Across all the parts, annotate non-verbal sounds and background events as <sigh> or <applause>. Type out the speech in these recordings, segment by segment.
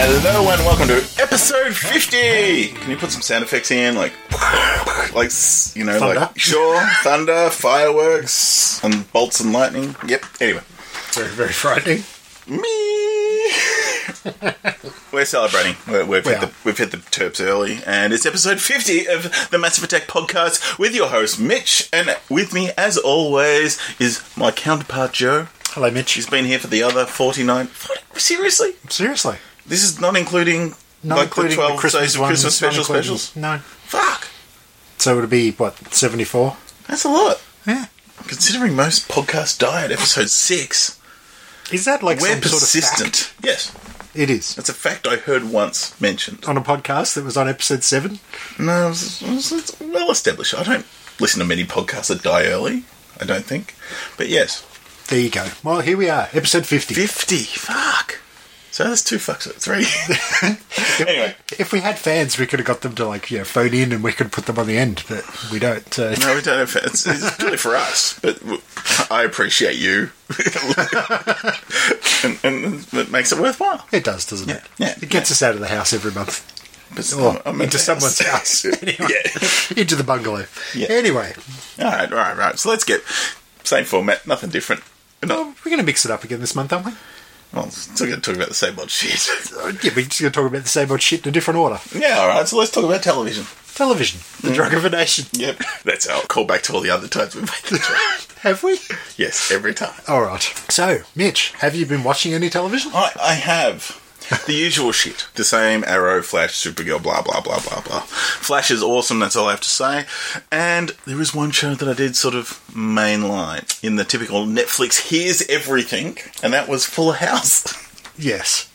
Hello and welcome to episode 50! Can you put some sound effects in? Like, like, you know, Thunder? like, sure, thunder, fireworks, and bolts and lightning. Yep, anyway. Very, very frightening. Me! We're celebrating. We're, we've, We hit the, we've hit the terps early, and it's episode 50 of the Massive Attack podcast with your host, Mitch. And with me, as always, is my counterpart, Joe. Hello, Mitch. He's been here for the other 49. 40, seriously? Seriously. This is not including Not like including the 12 the Christmas days of ones. Christmas special specials. No. Fuck. So it'll be, what, 74? That's a lot. Yeah. Considering most podcasts die at episode 6, Is that like we're some sort of persistent. yes. It is. That's a fact I heard once mentioned. On a podcast that was on episode 7? No, it was, it was- it's well established. I don't listen to many podcasts that die early, I don't think. But yes, There you go. Well, here we are, episode 50. 50. Fuck. So that's two fucks at three. <laughs> <laughs> anyway, If we had fans, we could have got them to, like, you know, phone in and we could put them on the end, but we don't. So. no, we don't have it's, it's purely for us, but I appreciate you. <laughs> and, and it makes it worthwhile. It does, doesn't it? Yeah, It gets us out of the house every month. But Or I'm- I'm into someone's house. Anyway. yeah. Into the bungalow. Yeah. Anyway, All right, all right, right. So let's get same format, nothing different. We're we're going to mix it up again this month, aren't we? Well, still going to talk about the same old shit. Uh, <laughs> Yeah, we're just going to talk about the same old shit in a different order. yeah, all right. So let's talk about television. Television, the drug of a nation. Yep, that's our call back to all the other times we've made the joke. <laughs> Have we? Yes, every time. All right. So, Mitch, have you been watching any television? I, I have the usual shit. The same Arrow, Flash, Supergirl, blah, blah, blah, blah, blah. Flash is awesome, that's all I have to say. And there is one show that I did sort of mainline in the typical Netflix here's everything, and that was Full House. Yes.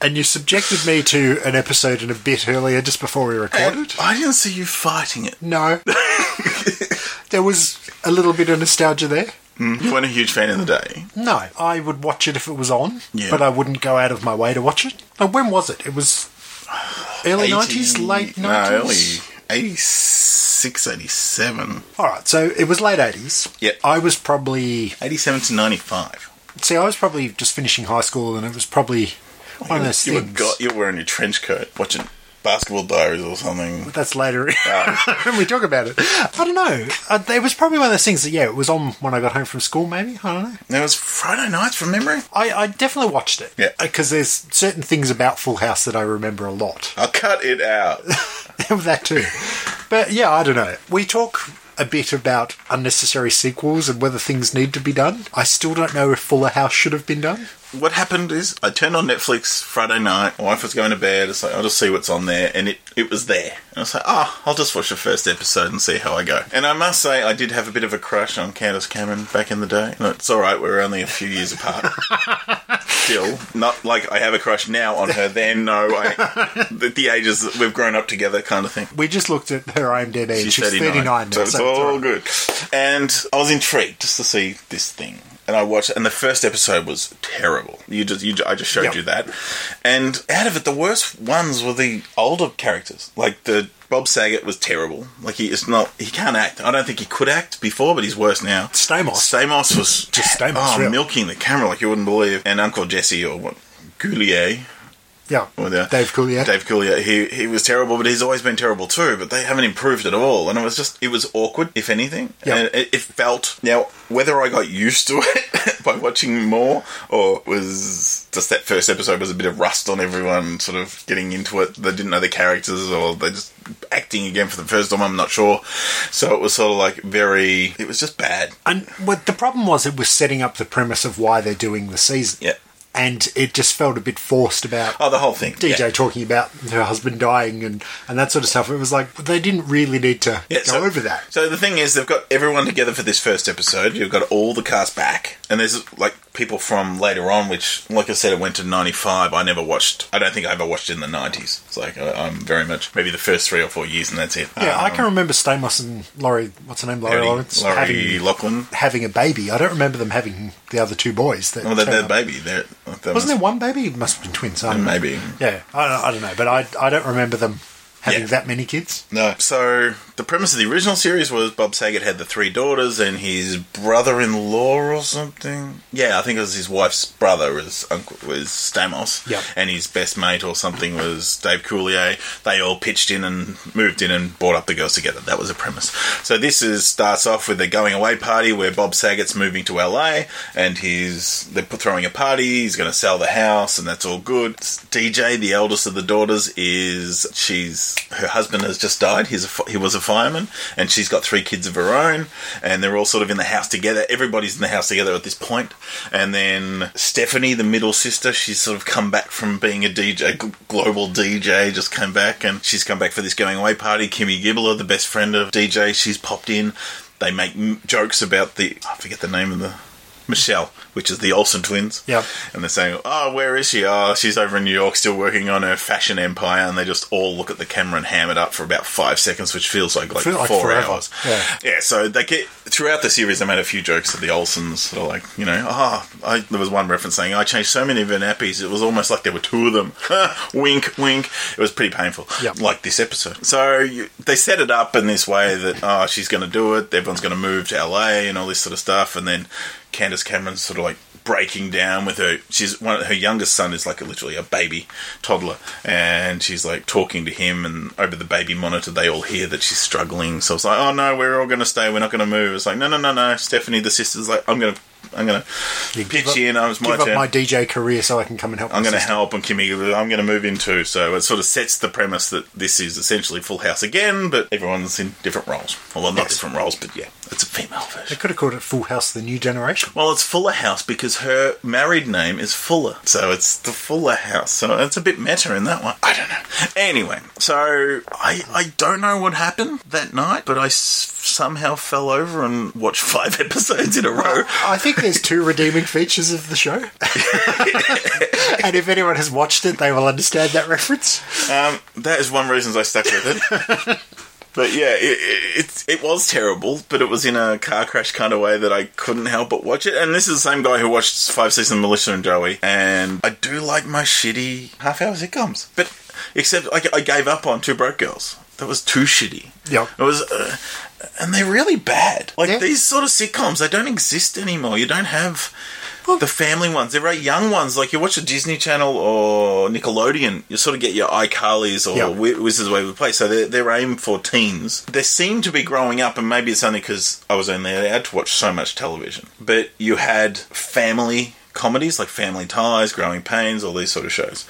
and you subjected me to an episode and a bit earlier, just before we And recorded. I didn't see you fighting it. No. <laughs> there was a little bit of nostalgia there. Mm. You weren't a huge fan in the day. No, I would watch it if it was on, Yeah. but I wouldn't go out of my way to watch it. Now, when was it? It was early 80 nineties, late No, nineties. early 86, 87. All right, so it was late eighties. Yep. I was probably 87 to 95. see, I was probably just finishing high school, and it was probably one of those You were, got, you were wearing your trench coat watching Basketball Diaries or something. That's later <laughs> when we talk about it. I don't know. Uh, it was probably one of those things that yeah, it was on when I got home from school. Maybe I don't know. It was Friday nights from memory. I, I definitely watched it. Yeah. because there's certain things about Full House that I remember a lot. I'll cut it out. <laughs> that too. But yeah, I don't know. We talk a bit about unnecessary sequels and whether things need to be done. I still don't know if Fuller House should have been done. What happened is I turned on Netflix Friday night. My wife was going to bed. It's like I'll just see what's on there, and it it was there. And I was like, ah, I'll just watch the first episode and see how I go. And I must say, I did have a bit of a crush on Candace Cameron back in the day. No, it's all right. We're only a few years apart. <laughs> Still, not like I have a crush now on her. Then no, I, the, the ages that we've grown up together, kind of thing. We just looked at her IMDb She's, she's 39, 39 now. so it's so all all right. good. And I was intrigued just to see this thing. And I watched, and the first episode was terrible. You just, you, I just showed Yep. you that. And out of it, the worst ones were the older characters. Like the Bob Saget was terrible. Like he is not, he can't act. I don't think he could act before, but he's worse now. Stamos. Stamos was Just Stamos, oh, milking the camera like you wouldn't believe. And Uncle Jesse or what, Coulier. Yeah. Or the, Dave Coulier. Dave Coulier. He he was terrible, but he's always been terrible too. But they haven't improved at all, and it was just it was awkward, if anything. Yeah. And it, it felt now whether I got used to <laughs> it by watching more, or was just that first episode was a bit of rust on everyone, sort of getting into it. They didn't know the characters, or they just acting again for the first time. I'm not sure. So it was sort of like very. It was just bad. And what the problem was, it was setting up the premise of why they're doing the season. Yeah. And it just felt a bit forced about Oh, the whole thing. DJ Yeah. talking about her husband dying and, and that sort of stuff. It was like they didn't really need to Yeah, go so- over that. So the thing is, they've got everyone together for this first episode. You've got all the cast back, and there's like people from later on. Which, like I said, it went to '95. I never watched. I don't think I ever watched it in the '90s. It's like I, I'm very much maybe the first three or four years, and that's it. Yeah, I Um, can remember Stamos and Laurie, what's her name, Laurie Laurie, Lawrence, Laurie having, Loughlin. having a baby. I don't remember them having the other two boys. That Well, they're, up. baby. They're, Wasn't there one baby? It must have been twins. I. Maybe. Yeah, I don't, I don't know, but I, I don't remember them having Yeah. that many kids. No. So the premise of the original series was Bob Saget had the three daughters and his brother-in-law or something. Yeah, I think it was his wife's brother was uncle was Stamos. Yep. And his best mate or something was Dave Coulier. They all pitched in and moved in and brought up the girls together. That was a premise. So this is starts off with a going away party where Bob Saget's moving to LA and he's they're throwing a party. He's going to sell the house and that's all good. DJ, the eldest of the daughters, is she's her husband has just died. He's a, he was a fireman and she's got three kids of her own and they're all sort of in the house together. Everybody's in the house together at this point. And then Stephanie, the middle sister, she's sort of come back from being a DJ, global DJ, just came back and she's come back for this going away party. Kimmy Gibbler, the best friend of DJ, she's popped in. They make jokes about the I forget the name of the Michelle, which is the Olsen twins. Yeah. And they're saying, "Oh, where is she? Oh, she's over in New York, still working on her fashion empire." And they just all look at the camera and ham it up for about five seconds, which feels like like like four forever. hours. Yeah. Yeah. So they get throughout the series, they made a few jokes of the Olsens, sort of like you know, ah, I, there was one reference saying, "I changed so many of her nappies, it was almost like there were two of them." <laughs> wink, wink. It was pretty painful. Yep. Like this episode. So you, they set it up in this way that oh, she's going to do it. Everyone's going to move to LA and all this sort of stuff, and then Candace Cameron's sort of like breaking down with her. She's one. Her youngest son is like a, literally a baby toddler, and she's like talking to him, and over the baby monitor, they all hear that she's struggling. So it's like, oh no, we're all going to stay. We're not going to move. It's like, no, no, no, no. Stephanie, the sister's like, I'm going to, I'm going to pitch up- in. Um, it's my give up my DJ career so I can come and help. I'm going to help, and Kimmy, I'm going to move in too. So it sort of sets the premise that this is essentially Full House again, but everyone's in different roles. Well, not Yes. different roles, but yeah, it's a female version. They could have called it Full House: The New Generation. Well, it's Fuller House because her married name is Fuller, so it's the Fuller House. So it's a bit meta in that one. I don't know. Anyway, so I I don't know what happened that night, but I s- somehow fell over and watched <laughs> five episodes in a row. I think there's two redeeming features of the show, <laughs> and if anyone has watched it, they will understand that reference. Um, that is one reason I stuck with it. but yeah, it, it, it was terrible, but it was in a car crash kind of way that I couldn't help but watch it. And this is the same guy who watched five seasons of Melissa and Joey. And I do like my shitty half hour sitcoms. But except like I gave up on Two Broke Girls. That was too shitty. Yep. It was. Uh, and they're really bad. Like Yeah. these sort of sitcoms, they don't exist anymore. You don't have the family ones. They're very young ones. Like you watch the Disney Channel or Nickelodeon, you sort of get your iCarlys or. Wi- Wizards Way We Play. So they're, they're aimed for teens. They seem to be growing up, and maybe it's only because I was only allowed to watch so much television. But you had family comedies like Family Ties, Growing Pains, all these sort of shows.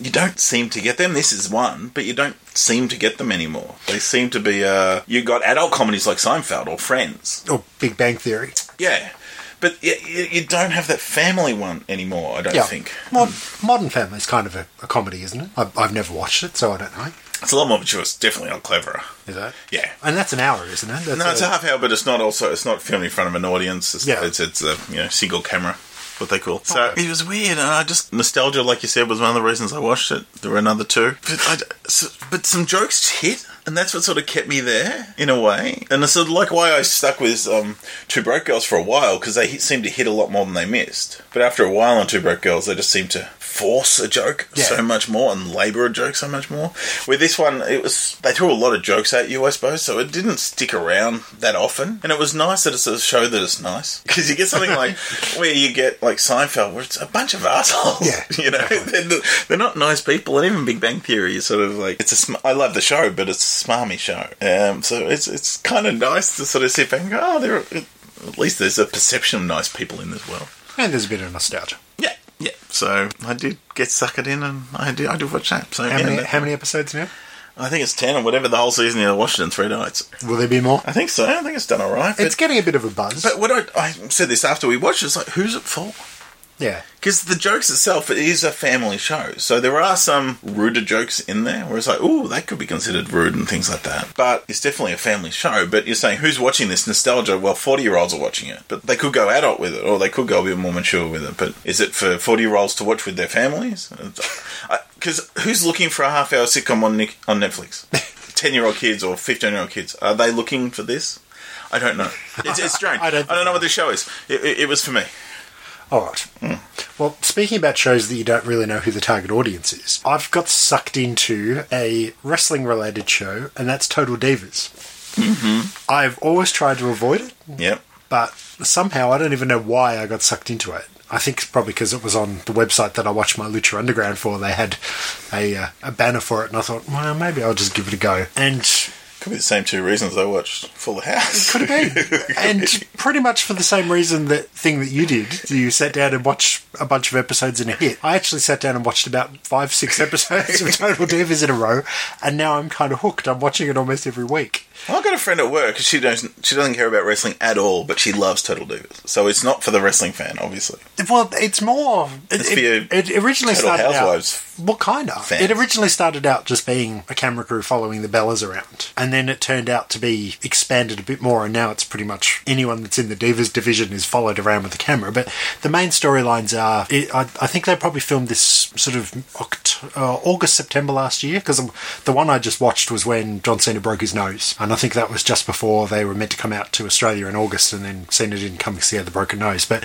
You don't seem to get them. This is one, but you don't seem to get them anymore. They seem to be. Uh, you got adult comedies like Seinfeld or Friends. Or Big Bang Theory. Yeah, but you, you don't have that family one anymore. I don't Yeah. think Mod- Modern Family is kind of a, a comedy, isn't it? I've, I've never watched it, so I don't know. it's a lot more mature. It's definitely not cleverer. Is that? Yeah. And that's an hour, isn't it? That's No, it's a half hour, but it's not also it's not filmed in front of an audience. It's, Yeah. it's it's a you know single camera, what they call. So it was weird. And I just nostalgia, like you said, was one of the reasons I watched it. There were another two, but, I, so, but some jokes hit, and that's what sort of kept me there in a way. And it's sort of like why I stuck with um, Two Broke Girls for a while because they hit, seemed to hit a lot more than they missed. But after a while on Two Broke Girls, they just seemed to force a joke Yeah. so much more and labour a joke so much more. With this one, it was they threw a lot of jokes at you, I suppose, so it didn't stick around that often. And it was nice that it's a show that it's nice <laughs> because you get something like <laughs> where you get like Seinfeld, where it's a bunch of assholes. Yeah. <laughs> you know, they're, not- they're not nice people, and even Big Bang Theory is sort of like it's a. Sm- I love the show, but it's a smarmy show. Um, so it's it's kind of nice to sort of sit back and go, oh, there. At least there's a perception of nice people in this world. And there's a bit of nostalgia. Yeah. So I did get suckered in, and I did. I did watch that. So How yeah, many how many episodes now? I think it's ten or whatever the whole season. I watched it in three nights. Will there be more? I think so. I think it's done all right. It's getting a bit of a buzz. but what I, I said this after we watched it, it's like, who's it for? Yeah. Because the jokes itself, it is a family show. So there are some ruder jokes in there where it's like, oh, that could be considered rude and things like that. But it's definitely a family show. But you're saying, who's watching this nostalgia? Well, 40 year olds are watching it. But they could go adult with it or they could go a bit more mature with it. But is it for 40 year olds to watch with their families? <laughs> Because who's looking for a half hour sitcom on, Nick, on Netflix? <laughs> 10 year old kids or 15 year old kids. Are they looking for this? I don't know. <laughs> It's, it's strange. I I don't don't, know what this show is. It, it, it was for me. All right. Well, speaking about shows that you don't really know who the target audience is, I've got sucked into a wrestling related show, and that's Total Divas. Mm-hmm. I've always tried to avoid it, Yep. but somehow I don't even know why I got sucked into it. I think it's probably because it was on the website that I watched my Lucha Underground for. They had a, uh, a banner for it, and I thought, well, maybe I'll just give it a go. And Could be the same two reasons I watched Full House. could been. <laughs> and pretty much for the same reason that thing that you did. You sat down and watched a bunch of episodes in a hit. I actually sat down and watched about five, six episodes of <laughs> Total Divas in a row, and now I'm kind of hooked. I'm watching it almost every week. I've got a friend at work. She doesn't. She doesn't care about wrestling at all, but she loves Total Divas. So it's not for the wrestling fan, obviously. Well, it's more. It, It's it, it originally Total started Housewives out. Well, kind of. It originally started out just being a camera crew following the Bellas around, and then it turned out to be expanded a bit more, and now it's pretty much anyone that's in the Divas division is followed around with the camera. But the main storylines are. It, I, I think they probably filmed this sort of Oct- uh, August, September last year, because the one I just watched was when John Cena broke his nose, and I think that was just before they were meant to come out to Australia in August, and then Cena didn't come because he had the broken nose. But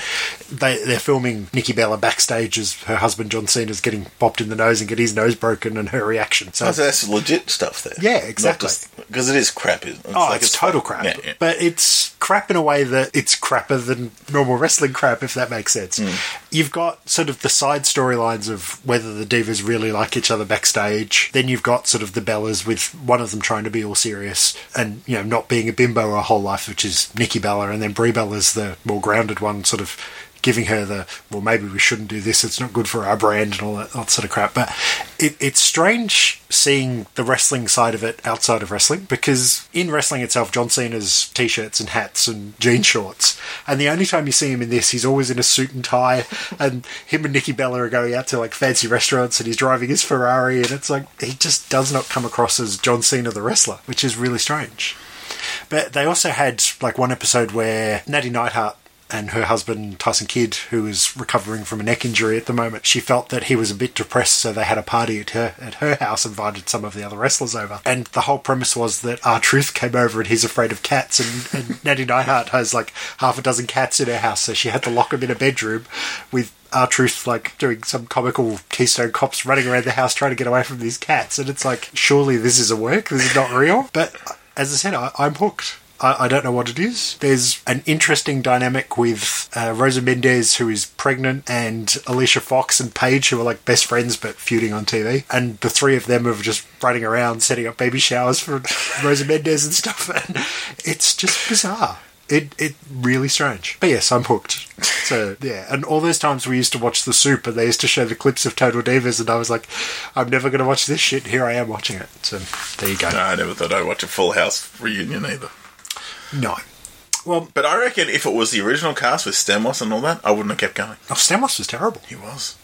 they they're filming Nikki Bella backstage as her husband John Cena's getting popped in the nose and get his nose broken, and her reaction. So Oh, so that's legit stuff there. Yeah, exactly. Because it is crap. It's Oh, like it's, total fun. crap. Yeah, yeah. But it's crap in a way that it's crapper than normal wrestling crap, if that makes sense. Hmm. You've got sort of the side storylines of whether the divas really like each other backstage. Then you've got sort of the Bellas with one of them trying to be all serious and, you know, not being a bimbo her whole life, which is Nikki Bella. And then Brie Bella's the more grounded one, sort of giving her the well maybe we shouldn't do this it's not good for our brand and all that, that sort of crap. But it, it's strange seeing the wrestling side of it outside of wrestling because in wrestling itself john cena's t-shirts and hats and jean shorts and the only time you see him in this he's always in a suit and tie <laughs> and him and nikki bella are going out to like fancy restaurants and he's driving his ferrari and it's like he just does not come across as john cena the wrestler which is really strange. But they also had like one episode where Natty Neidhart and her husband Tyson Kidd, who is recovering from a neck injury at the moment, she felt that he was a bit depressed, so they had a party at her at her house, invited some of the other wrestlers over, and the whole premise was that R-Truth came over and he's afraid of cats, and, and <laughs> Natty Neidhart has like half a dozen cats in her house, so she had to lock him in a bedroom with R-Truth like doing some comical keystone cops running around the house trying to get away from these cats. And it's like surely this is a work? This is not real? But as i said I, i'm hooked I, I don't know what it is. There's an interesting dynamic with uh, Rosa Mendes, who is pregnant, and Alicia Fox and Paige, who are like best friends but feuding on TV. And the three of them are just running around setting up baby showers for <laughs> Rosa Mendes and stuff. And it's just bizarre. It it really strange. But yes, I'm hooked. So yeah, and all those times we used to watch the soup and they used to show the clips of Total Divas and I was like, I'm never gonna watch this shit. Here I am watching it. So there you go. No, I never thought I'd watch a Full House reunion either. No. Well, But I reckon if it was the original cast with Stamos and all that, I wouldn't have kept going. oh, Stamos was terrible. He was.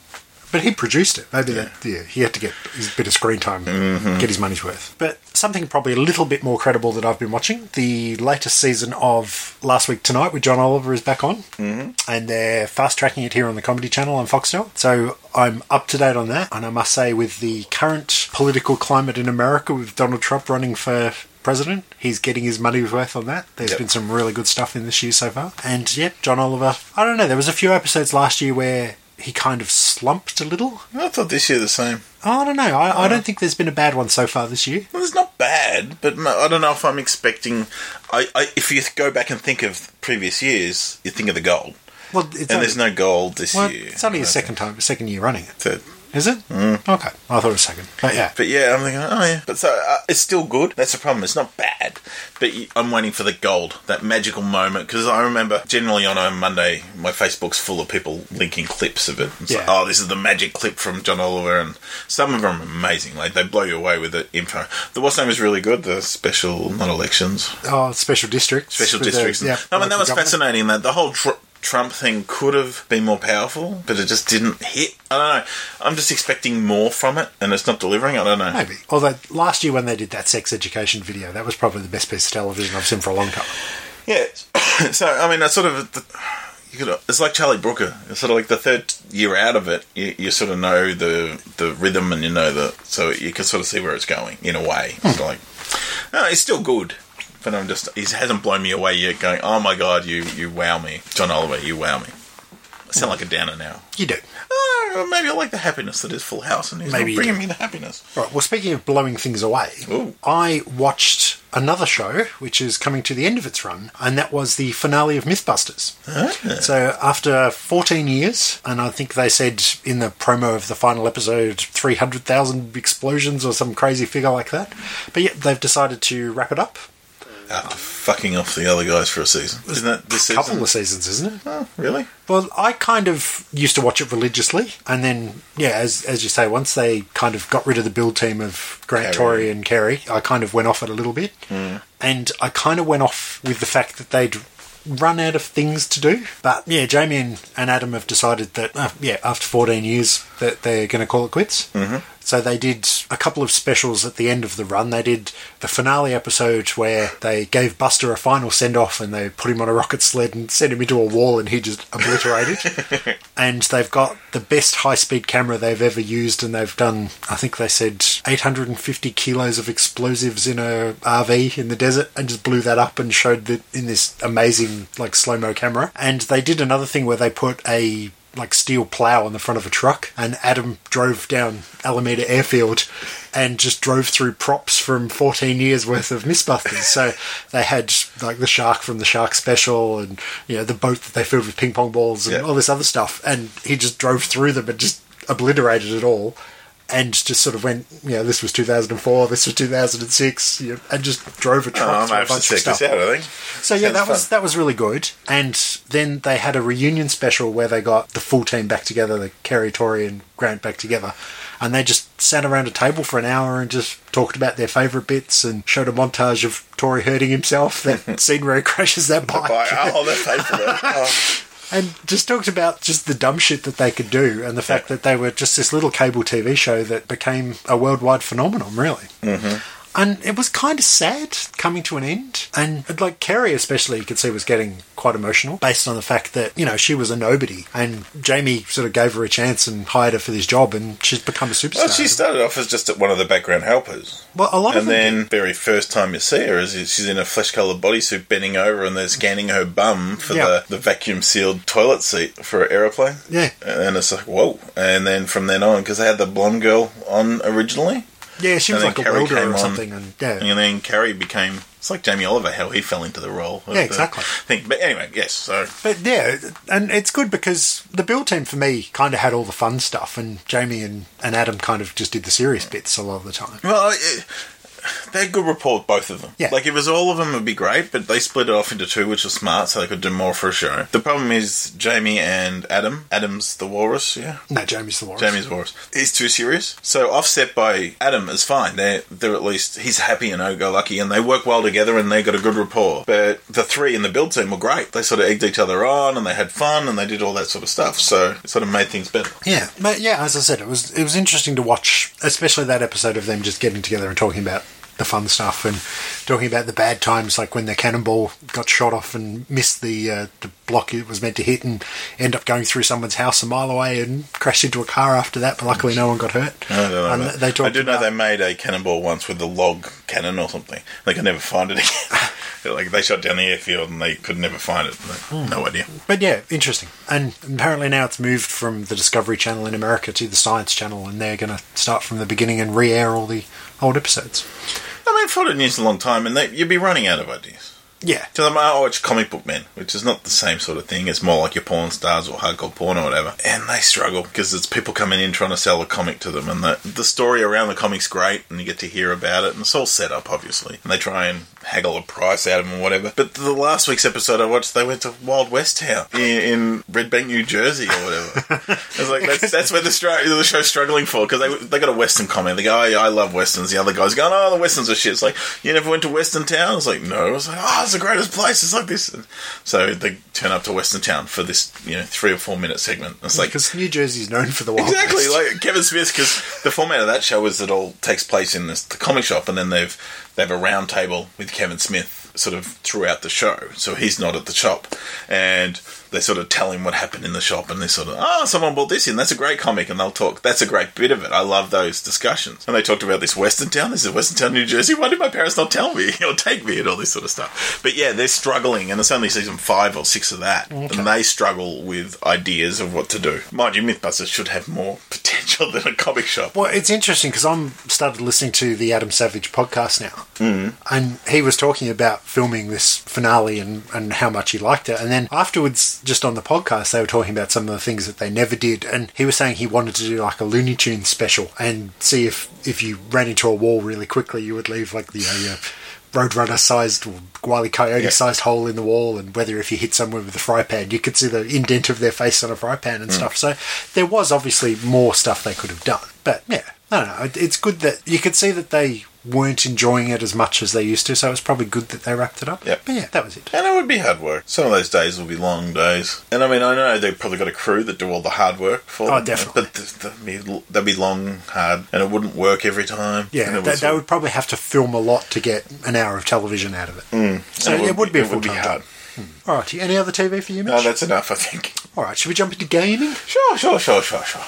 But he produced it. Maybe that yeah, he had to get his bit of screen time, get his money's worth. But something probably a little bit more credible that I've been watching. The latest season of Last Week Tonight with John Oliver is back on, mm-hmm. and they're fast tracking it here on the Comedy Channel on Foxtel. So I'm up to date on that, and I must say, with the current political climate in America, with Donald Trump running for president. He's getting his money's worth on that. There's Yep. been some really good stuff in this year so far. And yep, John Oliver. I don't know. There was a few episodes last year where he kind of slumped a little. I thought this year the same. I don't know. I, I uh, don't think there's been a bad one so far this year. Well, it's not bad, but m- I don't know if I'm expecting. I, I if you go back and think of previous years, you think of the gold, Well, it's and only, there's no gold this well, year. it's only a second time, second year running it. Third. Is it? Mm. Okay, I thought it was second. But yeah, But yeah, I'm thinking, oh yeah. But so uh, it's still good. That's the problem. It's not bad, but I'm waiting for the gold, that magical moment. Because I remember generally on a Monday, my Facebook's full of people linking clips of it. It's like, Yeah. oh, this is the magic clip from John Oliver, and some of them are amazing. Like they blow you away with the info. The what's name is really good. The special, not elections, oh, special districts, special with the- districts. yeah, no, I mean that was government. fascinating. That the whole. Tr- Trump thing could have been more powerful, but it just didn't hit. I don't know. I'm just expecting more from it, and it's not delivering. I don't know. Maybe. Although last year when they did that sex education video, that was probably the best piece of television I've seen for a long time. Yeah. <coughs> so I mean, that's sort of the, you could. It's like Charlie Brooker. It's sort of like the third year out of it, you, you sort of know the the rhythm and you know the so you can sort of see where it's going in a way. It's like, no, it's still good. But I'm just, he hasn't blown me away yet. Going, oh my god, you you wow me, John Oliver, you wow me. I sound like a downer now. You do. Oh, maybe I like the happiness that is Full House, and he's Maybe bringing do. me the happiness. Right. Well, speaking of blowing things away, Ooh. I watched another show which is coming to the end of its run, and that was the finale of MythBusters. Ah. So after 14 years, and I think they said in the promo of the final episode 300,000 explosions or some crazy figure like that. But yeah, they've decided to wrap it up. After fucking off the other guys for a season, isn't that this A couple of seasons, isn't it? Oh, really? Well, I kind of used to watch it religiously, and then, yeah, as as you say, once they kind of got rid of the build team of Grant. Tory and Kari, I kind of went off it a little bit, and I kind of went off with the fact that they'd run out of things to do. But yeah, Jamie and, and Adam have decided that, uh, yeah, after 14 years, that they're going to call it quits. Mm-hmm. So they did a couple of specials at the end of the run. They did the finale episode where they gave Buster a final send off and they put him on a rocket sled and sent him into a wall and he just obliterated. <laughs> and they've got the best high speed camera they've ever used and they've done, I think they said 850 kilos of explosives in a RV in the desert and just blew that up and showed that in this amazing like slow mo camera. And they did another thing where they put a like steel plow on the front of a truck and Adam drove down Alameda Airfield and just drove through props from 14 years worth of Mythbusters. so they had like the shark from the shark special and you know the boat that they filled with ping pong balls and Yeah. all this other stuff and he just drove through them and just obliterated it all and just sort of went, you know, this was 2004, this was 2006, you know, and just drove a Oh, truck I through a bunch of stuff. out. I think. So yeah, Sounds that was fun. that was really good. And then they had a reunion special where they got the full team back together, the Kari, Tory, and Grant back together, and they just sat around a table for an hour and just talked about their favourite bits and showed a montage of Tory hurting himself, that <laughs> scene where he crashes that bike. Oh, they're painful. <laughs> Oh. And just talked about just the dumb shit that they could do and the fact that they were just this little cable TV show that became a worldwide phenomenon, really. Mm-hmm. And it was kind of sad coming to an end. And like Kari, especially, you could see was getting quite emotional based on the fact that, you know, she was a nobody. And Jamie sort of gave her a chance and hired her for this job, and she's become a superstar. Well, she started off as just one of the background helpers. Well, a lot of And then, did. very first time you see her, is she's in a flesh-coloured bodysuit, bending over, and they're scanning her bum for the, the vacuum-sealed toilet seat for an aeroplane. Yeah. And it's like, whoa. And then from then on, because they had the blonde girl on originally, Yeah, she was like a welder came or something. And yeah. and then Kari became. It's like Jamie Oliver, how he fell into the role. Yeah, exactly. Thing. But anyway, yes. So But yeah, and it's good because the build team for me kind of had all the fun stuff, and Jamie and, and Adam kind of just did the serious bits a lot of the time. Well, it, they're good rapport, both of them. Yeah. Like, if it was all of them, it'd be great, but they split it off into two, which was smart, so they could do more for a show. The problem is Jamie and Adam. Adam's the walrus, yeah? No, Jamie's the walrus. Jamie's walrus. He's too serious. So, offset by Adam is fine. They're, they're at least, he's happy and oh go lucky, and they work well together and they got a good rapport. But the three in the build team were great. They sort of egged each other on, and they had fun, and they did all that sort of stuff. So, it sort of made things better. Yeah, but yeah, as I said, it was it was interesting to watch, especially that episode of them just getting together and talking about the fun stuff and talking about the bad times, like when the cannonball got shot off and missed the uh, the block it was meant to hit, and end up going through someone's house a mile away and crashed into a car after that. But luckily, no one got hurt. I don't know. And about- they I talked do know they made a cannonball once with a log cannon or something. They could never find it again. <laughs> like they shot down the airfield and they could never find it. Like, Hmm. No idea. But yeah, interesting. And apparently now it's moved from the Discovery Channel in America to the Science Channel, and they're going to start from the beginning and re-air all the old episodes. I mean, followed news a long time, and they, you'd be running out of ideas. Yeah, To them, um, I watch Comic Book Men, which is not the same sort of thing. It's more like your porn stars or hardcore porn or whatever. And they struggle because it's people coming in trying to sell a comic to them, and the, the story around the comic's great, and you get to hear about it, and it's all set up, obviously. And they try and haggle a price out of them or whatever. But the last week's episode I watched, they went to Wild West Town in, in Red Bank, New Jersey or whatever. <laughs> I was like, that's, that's where the, str- the show's struggling for because they, they got a Western comment. They go, oh, yeah, I love Westerns. The other guy's going, oh, the Westerns are shit. It's like, you never went to Western Town? I was like, no. I was like, oh, it's the greatest place. It's like this. And so they turn up to Western Town for this, you know, three or four minute segment. It's like, because New Jersey's known for the Wild Exactly, West. like Kevin Smith, because the format of that show is it all takes place in this the comic shop, and then they've they have a round table with Kevin Smith sort of throughout the show. So he's not at the shop, and they sort of tell him what happened in the shop, and they sort of, oh, someone bought this in. That's a great comic, and they'll talk. That's a great bit of it. I love those discussions. And they talked about this Western town. This is Western town, New Jersey. Why did my parents not tell me <laughs> or take me and all this sort of stuff? But yeah, they're struggling, and it's only season five or six of that, and they struggle with ideas of what to do. Mind you, MythBusters should have more <laughs> potential than a comic shop. Well, it's interesting because I'm started listening to the Adam Savage podcast now, mm. and he was talking about filming this finale and, and how much he liked it. And then afterwards, just on the podcast, they were talking about some of the things that they never did, and he was saying he wanted to do like a Looney Tunes special and see if if you ran into a wall really quickly, you would leave like the you know, your Roadrunner sized or Wile. Coyote sized hole in the wall, and whether if you hit someone with a fry pan, you could see the indent of their face on a fry pan and hmm. stuff. So there was obviously more stuff they could have done. But yeah, I don't know. It's good that you could see that they weren't enjoying it as much as they used to, so it's probably good that they wrapped it up. Yep. But yeah, that was it. And it would be hard work. Some of those days will be long days. And I mean, I know they've probably got a crew that do all the hard work for Oh, them. definitely. But th- they'd be, they'd be long, hard, and it wouldn't work every time. Yeah, they, they would probably have to film a lot to get an hour of television out of it. Mm. So and it would, be a it full would be time hard. job. All right, any other TV for you, Mitch? No, that's enough, I think. All right, should we jump into gaming? Sure, sure, sure, sure, sure.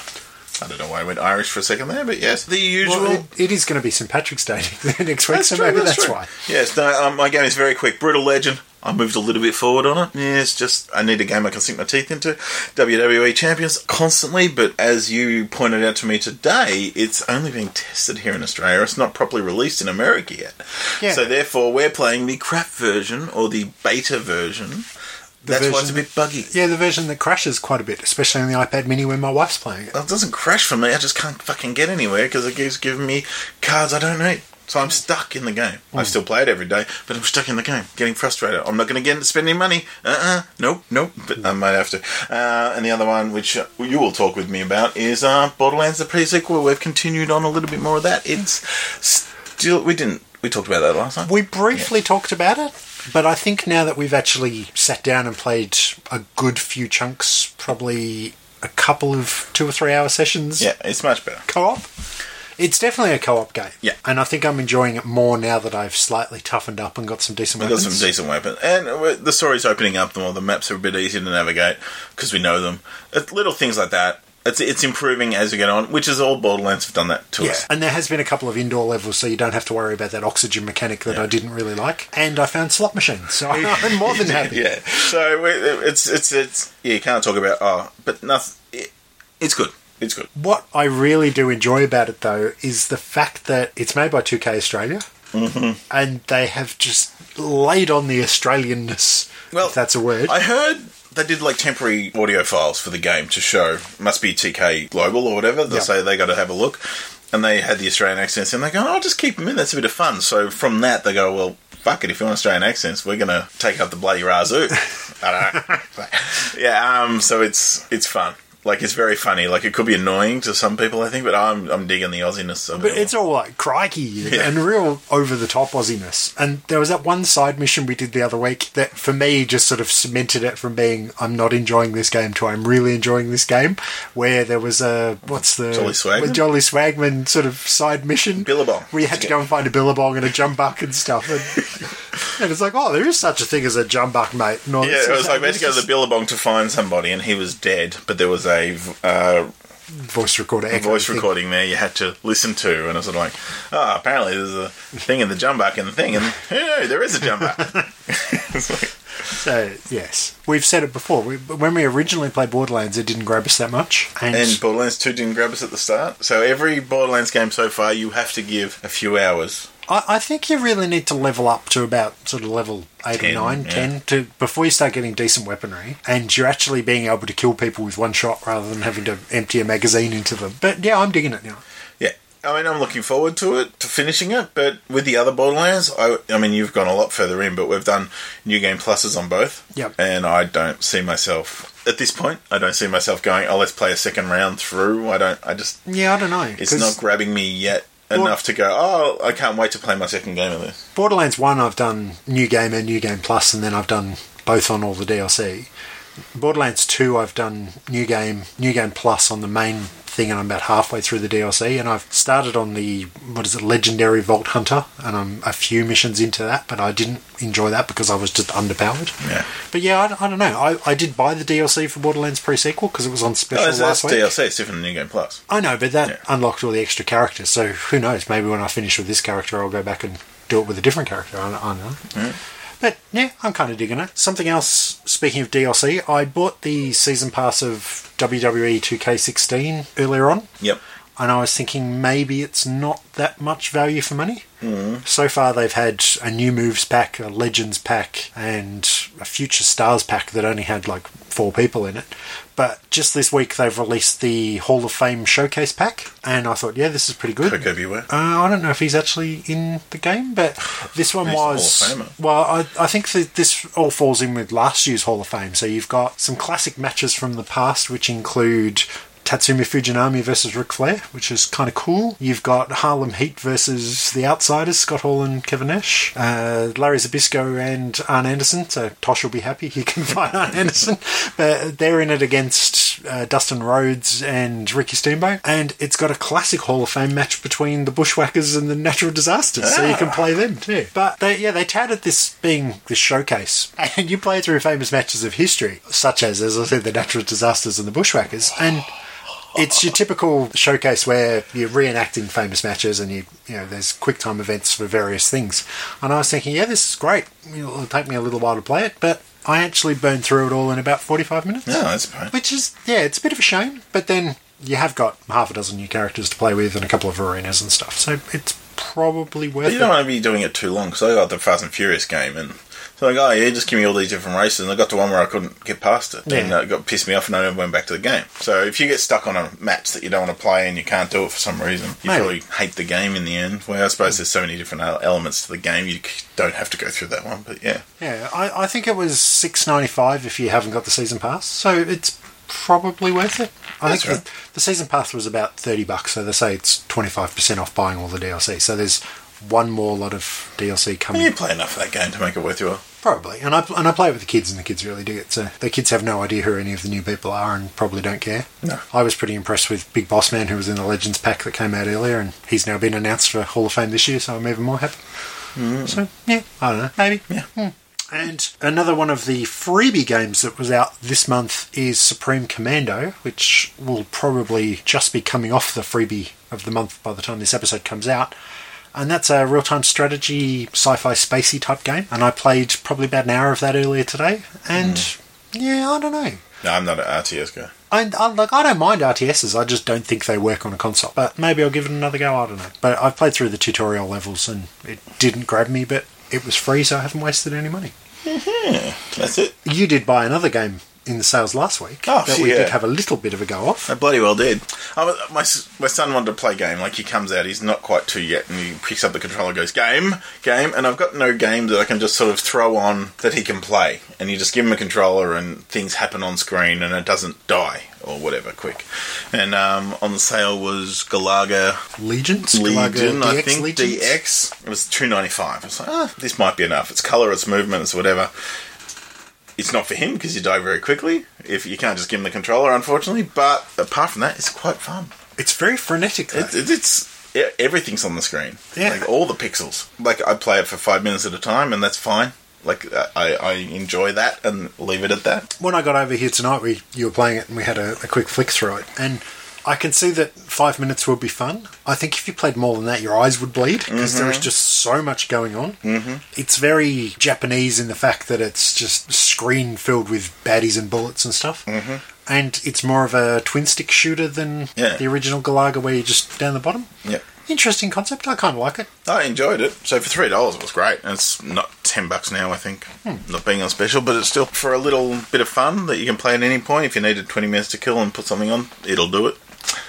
I don't know why I went Irish for a second there, but yes, the usual. Well, it, it is going to be St. Patrick's Day <laughs> next week, so true, maybe that's, true. why. Yes, no, um, my game is very quick. Brutal Legend. I moved a little bit forward on it. Yeah, it's just I need a game I can sink my teeth into. WWE Champions constantly, but as you pointed out to me today, it's only being tested here in Australia. It's not properly released in America yet. Yeah. So therefore, we're playing the crap version or the beta version. That's why it's a bit buggy. Yeah, the version that crashes quite a bit, especially on the iPad Mini when my wife's playing it. Well, it doesn't crash for me. I just can't fucking get anywhere because it keeps giving me cards I don't need. So I'm stuck in the game. I still play it every day, but I'm stuck in the game, getting frustrated. I'm not going to get into spending money. Uh-uh. Nope, nope. But I might have to. Uh, and the other one, which uh, you will talk with me about, is uh, Borderlands: The Pre-Sequel. We've continued on a little bit more of that. It's still we didn't we talked about that last time. We briefly talked about it, but I think now that we've actually sat down and played a good few chunks, probably a couple of two or three hour sessions yeah, it's much better. co op, it's definitely a co op game. Yeah. And I think I'm enjoying it more now that I've slightly toughened up and got some decent got weapons. some decent weapons, and the story's opening up. The more the maps are a bit easier to navigate because we know them. Little things like that. It's it's improving as we get on, which is all Borderlands have done that to Yeah, us. and there has been a couple of indoor levels, so you don't have to worry about that oxygen mechanic that I didn't really like. And I found slot machines, so <laughs> I'm more than <laughs> happy. yeah. So it's it's it's yeah. You can't talk about oh, but nothing. It, it's good. It's good. What I really do enjoy about it, though, is the fact that it's made by 2K Australia, Mm-hmm. and they have just laid on the Australianness, Well, if that's a word. I heard they did like temporary audio files for the game to show. Must be 2K Global or whatever. They Yeah. say they got to have a look, and they had the Australian accents, and they go, "Oh, just keep them in. That's a bit of fun." So from that, they go, "Well." Fuck it! If you want Australian accents, we're gonna take up the bloody razoo. <laughs> I don't know. <laughs> yeah, um, so it's it's fun. Like it's very funny. Like it could be annoying to some people, I think, but I'm I'm digging the Aussiness of but it. But it's all like crikey <laughs> and real over the top Aussiness. And there was that one side mission we did the other week that for me just sort of cemented it from being I'm not enjoying this game to I'm really enjoying this game. Where there was a what's the Jolly Swagman? Jolly Swagman sort of side mission Billabong. where you had to go and find a billabong and a jump jumbuck and stuff. And, <laughs> and it's like, oh, there is such a thing as a jumbuck, mate. And all Yeah, it was like we had to go to the Billabong to find somebody, and he was dead. But there was a uh, voice recorder, a voice thing. recording there you had to listen to, and I was sort of like, oh, apparently there's a thing in the jumbuck in the thing, and who knew there is a jumbuck. Like- <laughs> <laughs> So yes, we've said it before. We, when we originally played Borderlands, it didn't grab us that much, and, and Borderlands 2 didn't grab us at the start, so every Borderlands game so far, you have to give a few hours. I, I think you really need to level up to about sort of level eight 10, or nine, yeah. ten to before you start getting decent weaponry, and you're actually being able to kill people with one shot rather than having to empty a magazine into them. But yeah, I'm digging it now. Yeah. I mean, I'm looking forward to it, to finishing it, but with the other Borderlands, I, I mean, you've gone a lot further in, but we've done New Game Pluses on both. Yep. And I don't see myself, at this point, I don't see myself going, oh, let's play a second round through. I don't, I just, Yeah, I don't know. It's not grabbing me yet enough to go, oh, I can't wait to play my second game of this. Borderlands 1, I've done New Game and New Game Plus, and then I've done both on all the DLC. Borderlands 2, I've done New Game, New Game Plus on the main thing, and I'm about halfway through the DLC. And I've started on the, what is it, Legendary Vault Hunter, and I'm a few missions into that, but I didn't enjoy that because I was just underpowered. Yeah. But yeah, I, I don't know. I, I did buy the DLC for Borderlands pre sequel because it was on special Oh, that's, last that's week. DLC. It's different than New Game Plus. I know, but that Yeah. unlocked all the extra characters. So who knows? Maybe when I finish with this character, I'll go back and do it with a different character. I, I don't know. But <laughs> yeah, I'm kind of digging it. Something else. Speaking of DLC, I bought the season pass of WWE 2K16 earlier on, Yep. And I was thinking maybe it's not that much value for money. Mm. So far, they've had a new moves pack, a legends pack, and a future stars pack that only had like four people in it. But just this week, they've released the Hall of Fame showcase pack, and I thought, yeah, this is pretty good. Koko B. Ware. Uh, I don't know if he's actually in the game, but this one He's the Hall of was. Well, I, I think that this all falls in with last year's Hall of Fame. So you've got some classic matches from the past, which include. Tatsumi Fujinami versus Ric Flair, which is kind of cool. You've got Harlem Heat versus the Outsiders, Scott Hall and Kevin Nash. Uh, Larry Zbyszko and Arn Anderson. So Tosh will be happy he <laughs> can fight Arn Anderson. But they're in it against uh, Dustin Rhodes and Ricky Steamboat. And it's got a classic Hall of Fame match between the Bushwhackers and the Natural Disasters. So you can play them too. But they, yeah, they touted this being this showcase. And you play through famous matches of history, such as, as I said, the Natural Disasters and the Bushwhackers. And it's your typical showcase where you're reenacting famous matches and you you know there's quick time events for various things. And i was thinking yeah this is great. It'll take me a little while to play it but i actually burned through it all in about 45 minutes. No, that's fine. which is yeah it's a bit of a shame but then you have got half a dozen new characters to play with and a couple of arenas and stuff. So it's probably worth But you don't want to be doing it too long because I got the Fast and Furious game and so like, oh yeah, just give me all these different races. And I got to one where I couldn't get past it, and Yeah. uh, it got pissed me off, and I never went back to the game. So if you get stuck on a match that you don't want to play and you can't do it for some reason, you Maybe. probably hate the game in the end. Well, I suppose there's so many different elements to the game, you don't have to go through that one. But yeah, yeah I, I think it was 6.95 if you haven't got the season pass so it's probably worth it i That's think right. the, the season pass was about 30 bucks so they say it's 25% off buying all the dlc so there's one more lot of dlc coming you play enough of that game to make it worth your while. probably and I, and I play it with the kids and the kids really dig it so the kids have no idea who any of the new people are and probably don't care No. i was pretty impressed with big boss man who was in the legends pack that came out earlier and he's now been announced for hall of fame this year so i'm even more happy mm. so yeah i don't know maybe Yeah. Hmm. and another one of the freebie games that was out this month is Supreme Commander, which will probably just be coming off the freebie of the month by the time this episode comes out. And that's a real time strategy, sci fi, spacey type game. And I played probably about an hour of that earlier today. And hmm. yeah, I don't know. No, I'm not an RTS guy. I, I like I don't mind RTSs. I just don't think they work on a console. But maybe I'll give it another go. I don't know. But I've played through the tutorial levels and it didn't grab me. But it was free, so I haven't wasted any money. Mm-hmm. That's it. You did buy another game in the sales last week Oh, that we yeah. did have a little bit of a go off. I bloody well did. I was, my my son wanted to play game. Like he comes out, he's not quite two yet, and he picks up the controller, and goes game, game, and I've got no game that I can just sort of throw on that he can play, and you just give him a controller, and things happen on screen, and it doesn't die or whatever quick. And um, on the sale was Galaga Legions, Legion, Galaga I DX think Legions? DX. It was two ninety five. I was like, ah, this might be enough. It's color, it's movement, it's whatever. It's not for him because you die very quickly. If you can't just give him the controller, unfortunately. But apart from that, it's quite fun. It's very frenetic. Though. It, it, it's e- everything's on the screen. Yeah. like all the pixels. Like I play it for five minutes at a time, and that's fine. Like I, I enjoy that and leave it at that. when I got over here tonight, we you were playing it and we had a, a quick flick through it, and I can see that five minutes would be fun. I think if you played more than that, your eyes would bleed because Mm-hmm. is just so much going on. Mm-hmm. It's very Japanese in the fact that it's just screen filled with baddies and bullets and stuff. Mm-hmm. And it's more of a twin stick shooter than Yeah. the original Galaga, where you're just down the bottom. Yeah. Interesting concept. I kind of like it. I enjoyed it. So for three dollars, it was great. And it's not ten bucks now, I think. Not being on special, but it's still for a little bit of fun that you can play at any point. If you needed twenty minutes to kill and put something on, it'll do it.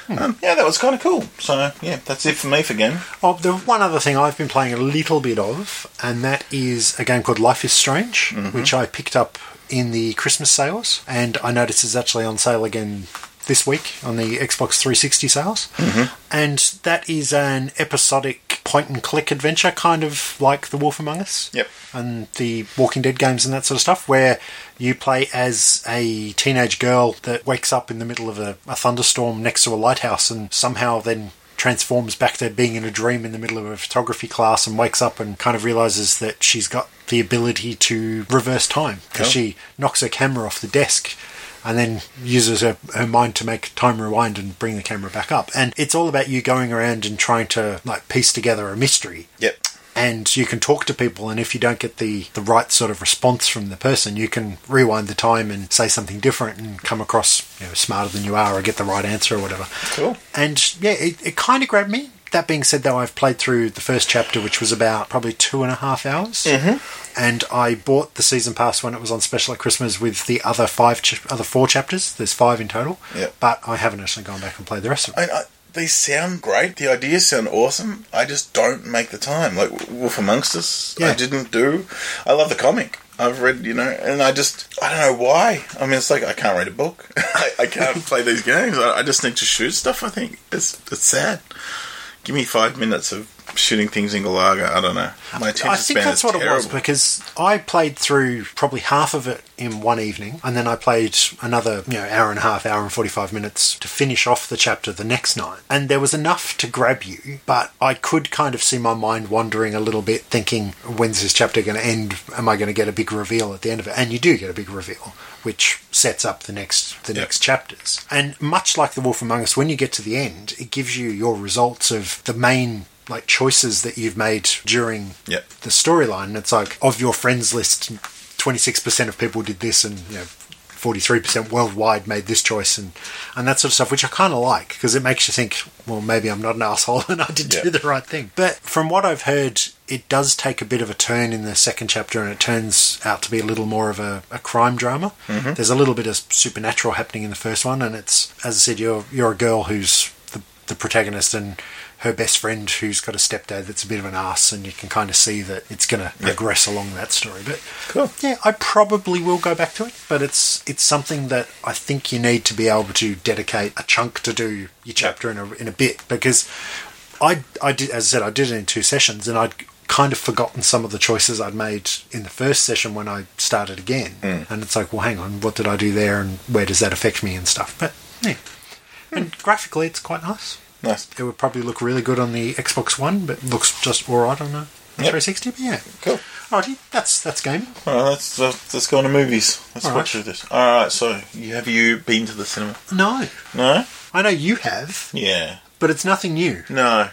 Hmm. Um, yeah, that was kind of cool. So yeah, that's it for me for game. Oh, the one other thing I've been playing a little bit of, and that is a game called Life is Strange, mm-hmm. which I picked up in the Christmas sales, and I noticed it's actually on sale again this week on the Xbox 360 sales. Mm-hmm. And that is an episodic point and click adventure, kind of like The Wolf Among Us. Yep. And the Walking Dead games and that sort of stuff, where you play as a teenage girl that wakes up in the middle of a, a thunderstorm next to a lighthouse and somehow then transforms back to being in a dream in the middle of a photography class and wakes up and kind of realizes that she's got the ability to reverse time because Oh. she knocks her camera off the desk and then uses her, her mind to make time rewind and bring the camera back up. And it's all about you going around and trying to like piece together a mystery Yep. and you can talk to people and if you don't get the, the right sort of response from the person you can rewind the time and say something different and come across you know, smarter than you are or get the right answer or whatever Cool. and yeah it, it kind of grabbed me that being said though i've played through the first chapter which was about probably two and a half hours mm-hmm. and i bought the season pass when it was on special at christmas with the other five ch- other four chapters there's five in total Yeah. but i haven't actually gone back and played the rest of it I, I, these sound great. The ideas sound awesome. I just don't make the time. Like Wolf Amongst Us, Yeah. I didn't do. I love the comic. I've read, you know, and I just, I don't know why. I mean, it's like I can't read a book. <laughs> I, I can't <laughs> play these games. I, I just need to shoot stuff. I think it's it's sad. Give me five minutes of shooting things in Galaga. I don't know. My attention I think span that's is what it was because I played through probably half of it in one evening, and then I played another you know hour and a half, hour and forty five minutes to finish off the chapter the next night. And there was enough to grab you, but I could kind of see my mind wandering a little bit, thinking, "When's this chapter going to end? Am I going to get a big reveal at the end of it?" And you do get a big reveal, which sets up the next the Yep. next chapters. And much like the Wolf Among Us, when you get to the end, it gives you your results of the main like choices that you've made during Yep. the storyline. It's like of your friends list, twenty six percent of people did this, and you know. 43% worldwide made this choice and, and that sort of stuff, which I kind of like because it makes you think, well, maybe I'm not an <laughs> asshole and I did Yeah. do the right thing. But from what I've heard, it does take a bit of a turn in the second chapter and it turns out to be a little more of a, a crime drama. Mm-hmm. There's a little bit of supernatural happening in the first one, and it's, as I said, you're, you're a girl who's the, the protagonist and her best friend who's got a stepdad that's a bit of an ass, and you can kind of see that it's going to progress along that story. But Cool. yeah, I probably will go back to it, but it's it's something that I think you need to be able to dedicate a chunk to do your chapter in a in a bit because I I did as I said I did it in two sessions and I'd kind of forgotten some of the choices I'd made in the first session when I started again, mm. and it's like, well, hang on, what did I do there, and where does that affect me and stuff. But yeah, and graphically, it's quite nice. Nice. It would probably look really good on the Xbox One, but looks just alright on a Yep. 360. But yeah, Cool. alrighty, that's that's game. All right, let's let's let's go on to movies. Let's All watch through this. All right. So, you have you been to the cinema? No, No. I know you have, Yeah. but it's nothing new. No.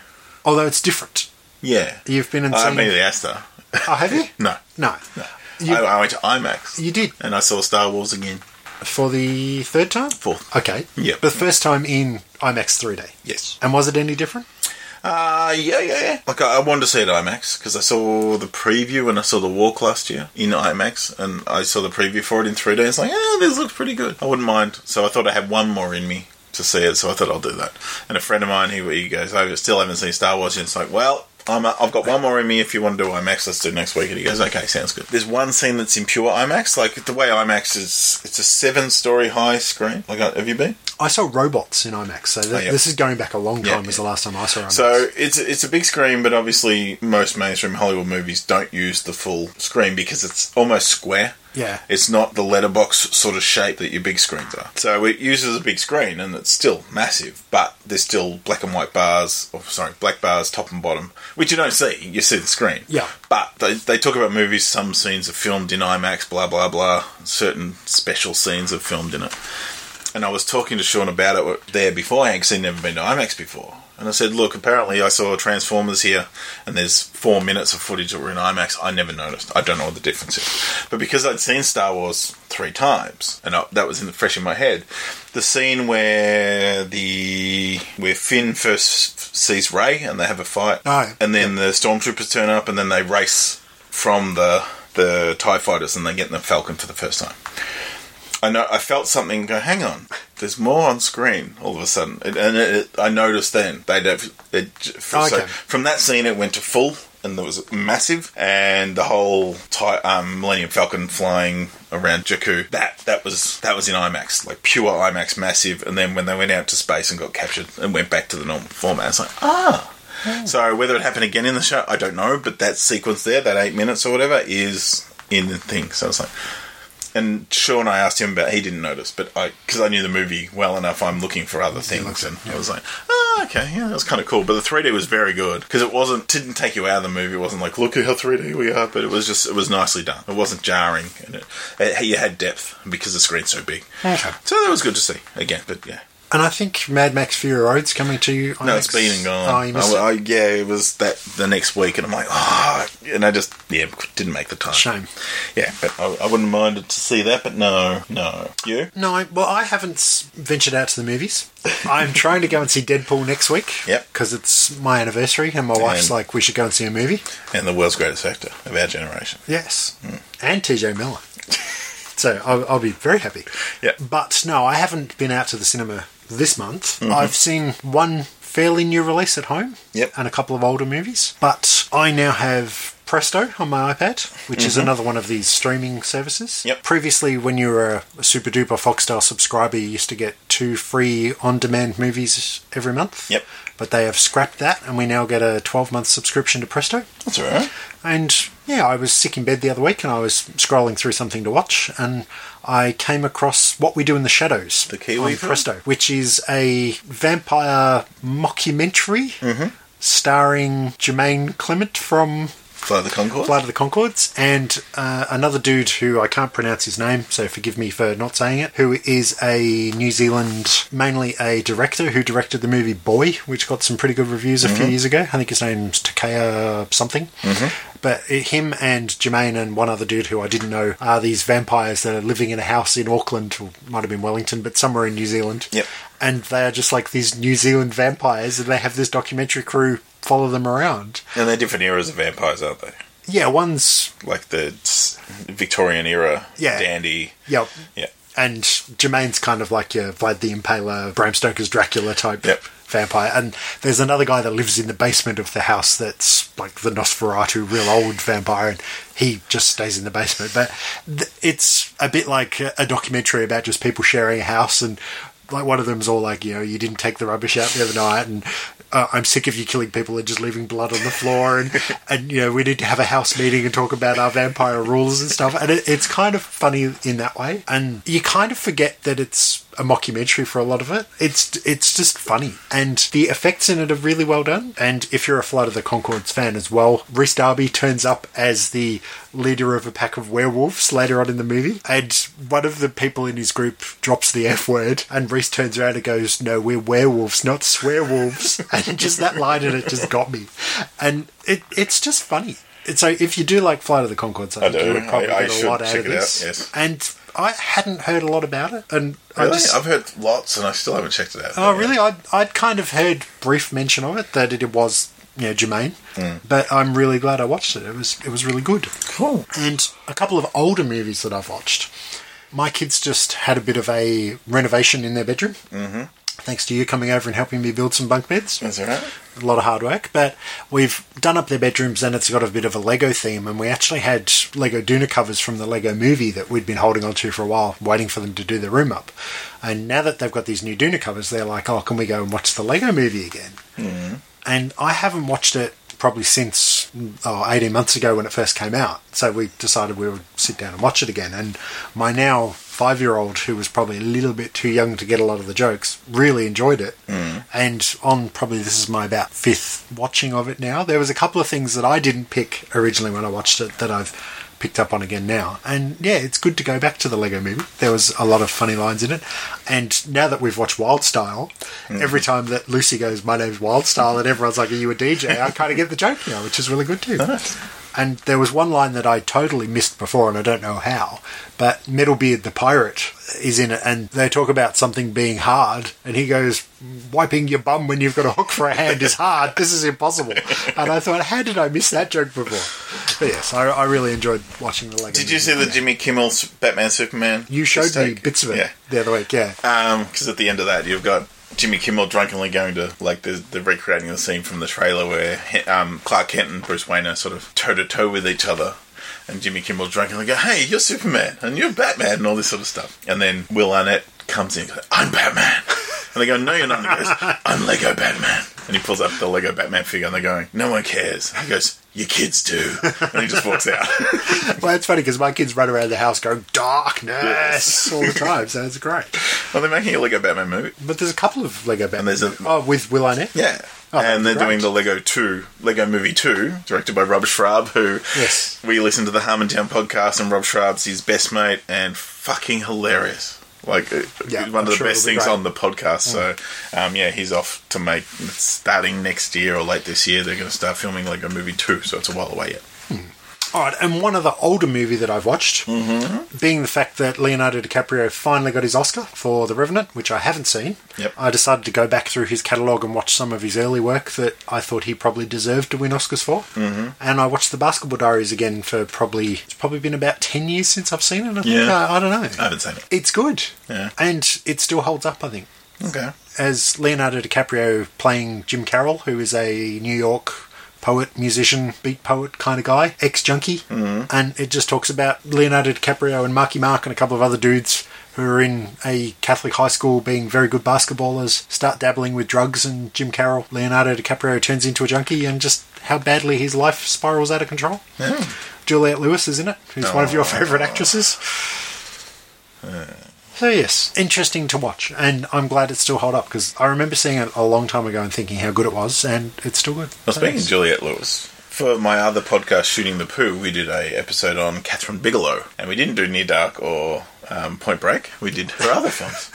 Although it's different. Yeah. You've been in. I seen. haven't been to the Astor. Oh, have you? <laughs> No. No. You, I, I went to IMAX. you did and I saw Star Wars again. for the third time. Fourth. Okay. Yep. The first time in IMAX 3D. Yes. And was it any different? Uh, yeah, yeah, yeah. Like, I, I wanted to see it at IMAX because I saw the preview when I saw The Walk last year in IMAX, and I saw the preview for it in 3D. It's like, oh, this looks pretty good. I wouldn't mind. So I thought I had one more in me to see it, so I thought I'll do that. And a friend of mine, he, he goes, I still haven't seen Star Wars yet. It's like, well, I'm, I've got one more in me. If you want to do IMAX, let's do next week. And he goes, okay, sounds good. There's one scene that's in pure IMAX. Like, the way IMAX is, it's a seven story high screen. Like, uh, have you been? I saw robots in IMAX, so th- Oh, yeah. this is going back a long Yeah, time. Was the last time I saw IMAX. So it's it's a big screen, but obviously most mainstream Hollywood movies don't use the full screen because it's almost square. yeah, It's not the letterbox sort of shape that your big screens are. So it uses a big screen and it's still massive, but there's still black and white bars, or sorry, black bars top and bottom, which you don't see. You see the screen. Yeah. But they, they talk about movies, some scenes are filmed in IMAX, blah, blah, blah. Certain special scenes are filmed in it. And I was talking to Sean about it there beforehand because he'd never been to IMAX before. And I said, look, apparently I saw Transformers here and there's four minutes of footage that were in IMAX. I never noticed. I don't know what the difference is. But because I'd seen Star Wars three times and I, that was in the, fresh in my head, the scene where the where Finn first sees Rey and they have a fight, Oh, and then the stormtroopers turn up and then they race from the the Tie Fighters and they get in the Falcon for the first time. I know I felt something go. Hang on, there's more on screen all of a sudden, and it, it, I noticed then they don't. It, so Okay. from that scene, it went to full, and there was massive, and the whole tie, um, Millennium Falcon flying around Jakku. That that was that was in IMAX, like pure IMAX, massive. And then when they went out to space and got captured and went back to the normal format, it's like ah. So whether it happened again in the show, I don't know. But that sequence there, that eight minutes or whatever, is in the thing. So it's like, and Sean, I asked him about. He didn't notice, but I because I knew the movie well enough, I'm looking for other things, and I was like, oh, okay, yeah, that was kind of cool. But the 3D was very good because it wasn't didn't take you out of the movie. It wasn't like look at how 3D we are, but it was just it was nicely done. It wasn't jarring, and it, it you had depth because the screen's so big. Okay. So that was good to see again. But yeah, And I think Mad Max Fury Road's coming to you. no, it's been and gone. Oh, I. I- yeah, it was that the next week, and I'm like, oh, and I just yeah didn't make the time. Shame. Yeah, but I, I wouldn't mind to see that, but no, no. You? No, I, well, I haven't ventured out to the movies. I'm <laughs> trying to go and see Deadpool next week. Yep. Because it's my anniversary, and my wife's And- like, we should go and see a movie. And the world's greatest actor of our generation. Yes. Hmm. And TJ Miller. <laughs> so I'll, I'll be very happy. Yeah. But no, I haven't been out to the cinema this month. Mm-hmm. I've seen one fairly new release at home Yep. and a couple of older movies. But I now have Presto on my iPad, which is another one of these streaming services. Yep. Previously, when you were a super duper Foxtel subscriber, you used to get two free on demand movies every month. Yep. But they have scrapped that, and we now get a 12 month subscription to Presto. That's all right. And yeah, I was sick in bed the other week and I was scrolling through something to watch and I came across What We Do in the Shadows The Kiwi on film? Presto, which is a vampire mockumentary Mm-hmm. starring Jermaine Clement from Fly the Concord. Flight of the Conchords and uh, another dude who I can't pronounce his name, so forgive me for not saying it, who is a New Zealand, mainly a director who directed the movie Boy, which got some pretty good reviews a few years ago. I think his name's Taika something. But him and Jermaine and one other dude who I didn't know are these vampires that are living in a house in Auckland, or might have been Wellington, but somewhere in New Zealand. Yep. And they are just like these New Zealand vampires, and they have this documentary crew follow them around. And they're different eras of vampires, aren't they? Yeah, one's Like the Victorian era Yeah. dandy. yeah, Yeah. and Jermaine's kind of like your Vlad the Impaler, Bram Stoker's Dracula type Yep. vampire. And there's another guy that lives in the basement of the house that's like the Nosferatu, real old vampire, and he just stays in the basement. But th- it's a bit like a, a documentary about just people sharing a house and. Like one of them's all like, you know, you didn't take the rubbish out the other night, and uh, I'm sick of you killing people and just leaving blood on the floor, and <laughs> and you know, we need to have a house meeting and talk about our vampire rules and stuff. And it, it's kind of funny in that way, and you kind of forget that it's a mockumentary for a lot of it. It's it's just funny, and the effects in it are really well done. And if you're a Flight of the Conchords fan as well, Rhys Darby turns up as the leader of a pack of werewolves later on in the movie, and one of the people in his group drops the F word, and Rhys turns around and goes, "No, we're werewolves, not swearwolves," <laughs> and just that line in it just got me, and it it's just funny. And So if you do like Flight of the Conchords, I, I think do. you would probably I- I get a lot out of it out, yes. And I hadn't heard a lot about it, and I just, I've heard lots and I still haven't checked it out. Oh, really? I'd, I'd kind of heard brief mention of it that it was, you know, Jermaine. But I'm really glad I watched it. It was it was really good. Cool. And a couple of older movies that I've watched. My kids just had a bit of a renovation in their bedroom. Mm-hmm. Thanks to you coming over and helping me build some bunk beds That's all right. a lot of hard work, but we've done up their bedrooms and it's got a bit of a Lego theme. And we actually had Lego Duna covers from the Lego movie that we'd been holding on to for a while, waiting for them to do their room up. And now that they've got these new Duna covers, they're like, oh, can we go and watch the Lego movie again? And I haven't watched it probably since oh, 18 months ago when it first came out. So we decided we would sit down and watch it again. And my now five year old, who was probably a little bit too young to get a lot of the jokes, really enjoyed it. Mm. And on probably this is my about fifth watching of it now. There was a couple of things that I didn't pick originally when I watched it that I've picked up on again now. And yeah, it's good to go back to the Lego movie. There was a lot of funny lines in it. And now that we've watched Wild Style, mm. every time that Lucy goes, My name's Wyldstyle, and everyone's like, Are you a DJ? I kind of get the joke now, which is really good too. And there was one line that I totally missed before, and I don't know how. But Metalbeard the pirate is in it, and they talk about something being hard, and he goes, "Wiping your bum when you've got a hook for a hand is hard. This is impossible." And I thought, how did I miss that joke before? But yes, I, I really enjoyed watching the Lego. Did you see the Jimmy Kimmel's Batman Superman? You showed me bits of it Yeah. the other week. Yeah, um, Because at the end of that, you've got Jimmy Kimmel drunkenly going to like the, the recreating the scene from the trailer where um, Clark Kent and Bruce Wayne are sort of toe to toe with each other. And Jimmy Kimmel drunkenly go, "Hey, you're Superman, and you're Batman, and all this sort of stuff." And then Will Arnett comes in, goes, "I'm Batman," <laughs> And they go, no, you're not. And he goes, I'm Lego Batman. And he pulls up the Lego Batman figure and they're going, no one cares. He goes, your kids do. And he just walks out. <laughs> Well, it's funny because my kids run around the house going darkness all the time, so it's great. <laughs> well, they're making a Lego Batman movie. But there's a couple of Lego Batman. there's a- oh, with Will Arnett. Yeah. Oh, and they're great. doing the Lego 2, Lego Movie 2, directed by Rob Schrab, who Yes. we listen to the Harmontown podcast, and Rob Schrab's his best mate and fucking hilarious. Like, uh, Yeah, one of I'm the sure best be things great. on the podcast. So, um, yeah, he's off to make, starting next year or late this year, they're going to start filming like a Movie 2, so it's a while away yet. All right, and one other older movie that I've watched, Mm-hmm. being the fact that Leonardo DiCaprio finally got his Oscar for The Revenant, which I haven't seen. Yep. I decided to go back through his catalogue and watch some of his early work that I thought he probably deserved to win Oscars for. Mm-hmm. And I watched The Basketball Diaries again for probably it's probably been about ten years since I've seen it. I think. Yeah. I, I don't know. I haven't seen it. It's good, Yeah. and it still holds up. I think Okay. as Leonardo DiCaprio playing Jim Carroll, who is a New York poet, musician, beat poet kind of guy, ex junkie. Mm. And it just talks about Leonardo DiCaprio and Marky Mark and a couple of other dudes who are in a Catholic high school being very good basketballers, start dabbling with drugs, and Jim Carroll, Leonardo DiCaprio, turns into a junkie, and just how badly his life spirals out of control. Yeah. Juliette Lewis is in it, who's one of your Oh. favourite actresses. So yes, interesting to watch, and I'm glad it's still held up because I remember seeing it a long time ago and thinking how good it was, and it's still good. Well, speaking of. Juliette Lewis, for my other podcast, Shooting the Poo, we did a episode on Kathryn Bigelow, and we didn't do Near Dark or um, Point Break. We did her other <laughs> films,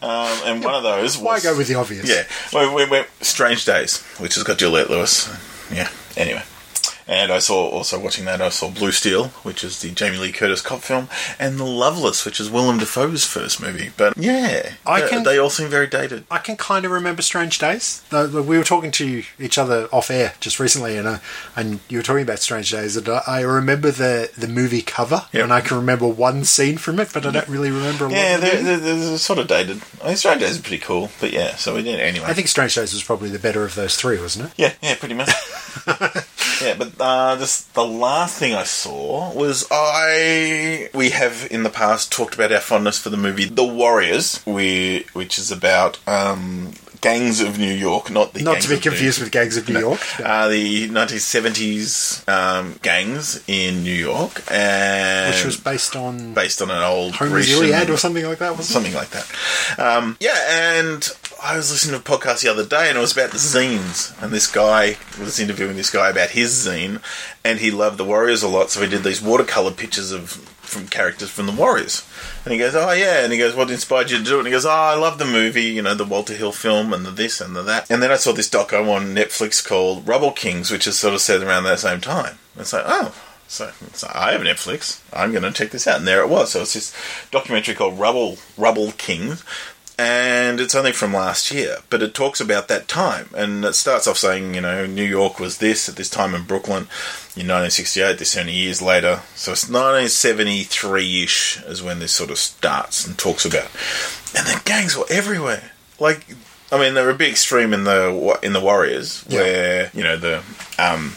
um, and one of those was why go with the obvious? yeah, we, we went Strange Days, which has got Juliette Lewis. Yeah. Anyway. And I saw also watching that I saw Blue Steel, which is the Jamie Lee Curtis cop film, and The Loveless, which is Willem Dafoe's first movie. But yeah, I they- can- they all seem very dated. I can kind of remember Strange Days. We were talking to each other off air just recently, and uh, and you were talking about Strange Days, and I- I remember the the movie cover, Yep. and I can remember one scene from it, but I don't really remember a lot. Yeah, they're, they're, they're sort of dated. I mean, Strange Days is pretty cool, but yeah, so we did anyway. I think Strange Days was probably the better of those three, wasn't it? Yeah, yeah, pretty much. <laughs> yeah, but uh, the last thing I saw was I. We have in the past talked about our fondness for the movie The Warriors, we, which is about um, gangs of New York, not the Not gangs to be of New- confused with Gangs of New York. Uh, the 1970s um, gangs in New York, and which was based on based on an old Homer's Grecian- Iliad or something like that, wasn't it? something like that. Um, yeah, and I was listening to a podcast the other day, and it was about the zines. And this guy was interviewing this guy about his zine, and he loved the Warriors a lot, so he did these watercolor pictures of from characters from the Warriors. And he goes, "Oh yeah," and he goes, "What inspired you to do it?" And he goes, "Oh, I love the movie, you know, the Walter Hill film, and the this and the that." And then I saw this doco on Netflix called Rubble Kings, which is sort of set around that same time. It's like, oh. So, so I have Netflix. I'm going to check this out, and there it was. So it's this documentary called Rubble Rubble Kings, and it's only from last year, but it talks about that time, and it starts off saying, you know, New York was this at this time in Brooklyn in 1968. This many years later, so it's 1973-ish is when this sort of starts and talks about, and the gangs were everywhere. Like, I mean, they were a bit extreme in the in the Warriors, Yeah. where you know the um,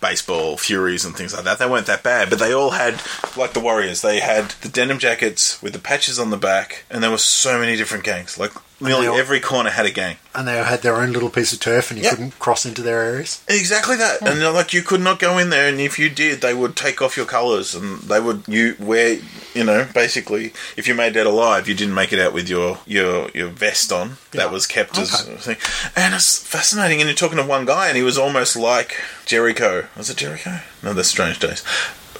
baseball furies and things like that. They weren't that bad, but they all had, like the Warriors, they had the denim jackets with the patches on the back, and there were so many different gangs. Like nearly all- every corner had a gang. And they had their own little piece of turf, and you Yeah. couldn't cross into their areas. Exactly that, hmm. and they're like you could not go in there, and if you did, they would take off your colours, and they would you wear, you know, basically, if you made that alive, you didn't make it out with your your your vest on. Yeah. That was kept as Okay. a thing, and it's fascinating. And you're talking to one guy, and he was almost like Jericho. Was it Jericho? No, that's Strange Days.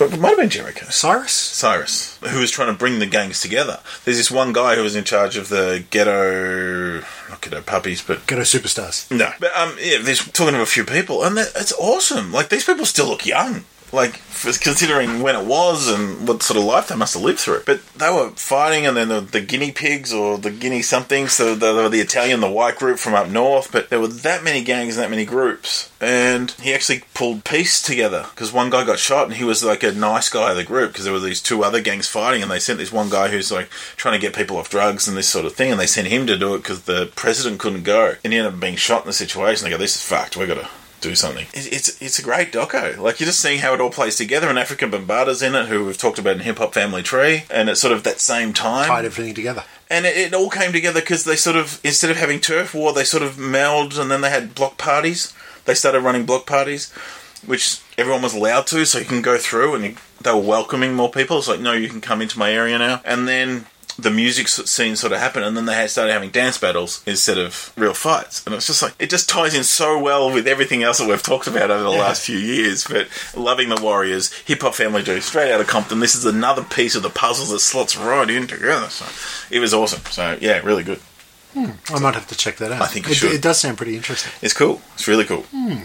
It might have been Jericho. Cyrus? Cyrus, who was trying to bring the gangs together. There's this one guy who was in charge of the ghetto, not ghetto puppies, but Ghetto Superstars. no. But um, yeah, there's talking to a few people, and that, it's awesome. Like these people still look young. Like considering when it was and what sort of life they must have lived through. But they were fighting, and then the, the guinea pigs or the guinea something. So they were the Italian, the white group from up north. But there were that many gangs and that many groups, and he actually pulled peace together because one guy got shot, and he was like a nice guy of the group because there were these two other gangs fighting, and they sent this one guy who's like trying to get people off drugs and this sort of thing, and they sent him to do it because the president couldn't go, and he ended up being shot in the situation. They go, "This is fucked. We got to." Do something. It- It's it's a great doco. Like you're just seeing how it all plays together. And Afrika Bambaataa's in it, who we've talked about in Hip Hop Family Tree, and it's sort of that same time Tied everything together. and it, it all came together because they sort of instead of having turf war, they sort of melded, and then they had block parties. They started running block parties, which everyone was allowed to, so you can go through, and you, they were welcoming more people. It's like, no, you can come into my area now, and then. The music scene sort of happened, and then they started having dance battles instead of real fights, and it's just like it just ties in so well with everything else that we've talked about over the last few years. But loving the Warriors, Hip Hop Family do straight out of Compton. This is another piece of the puzzle that slots right in together. So it was awesome. So yeah, really good. Hmm. I might have to check that out. I think it, it does sound pretty interesting. It's cool. It's really cool. Hmm.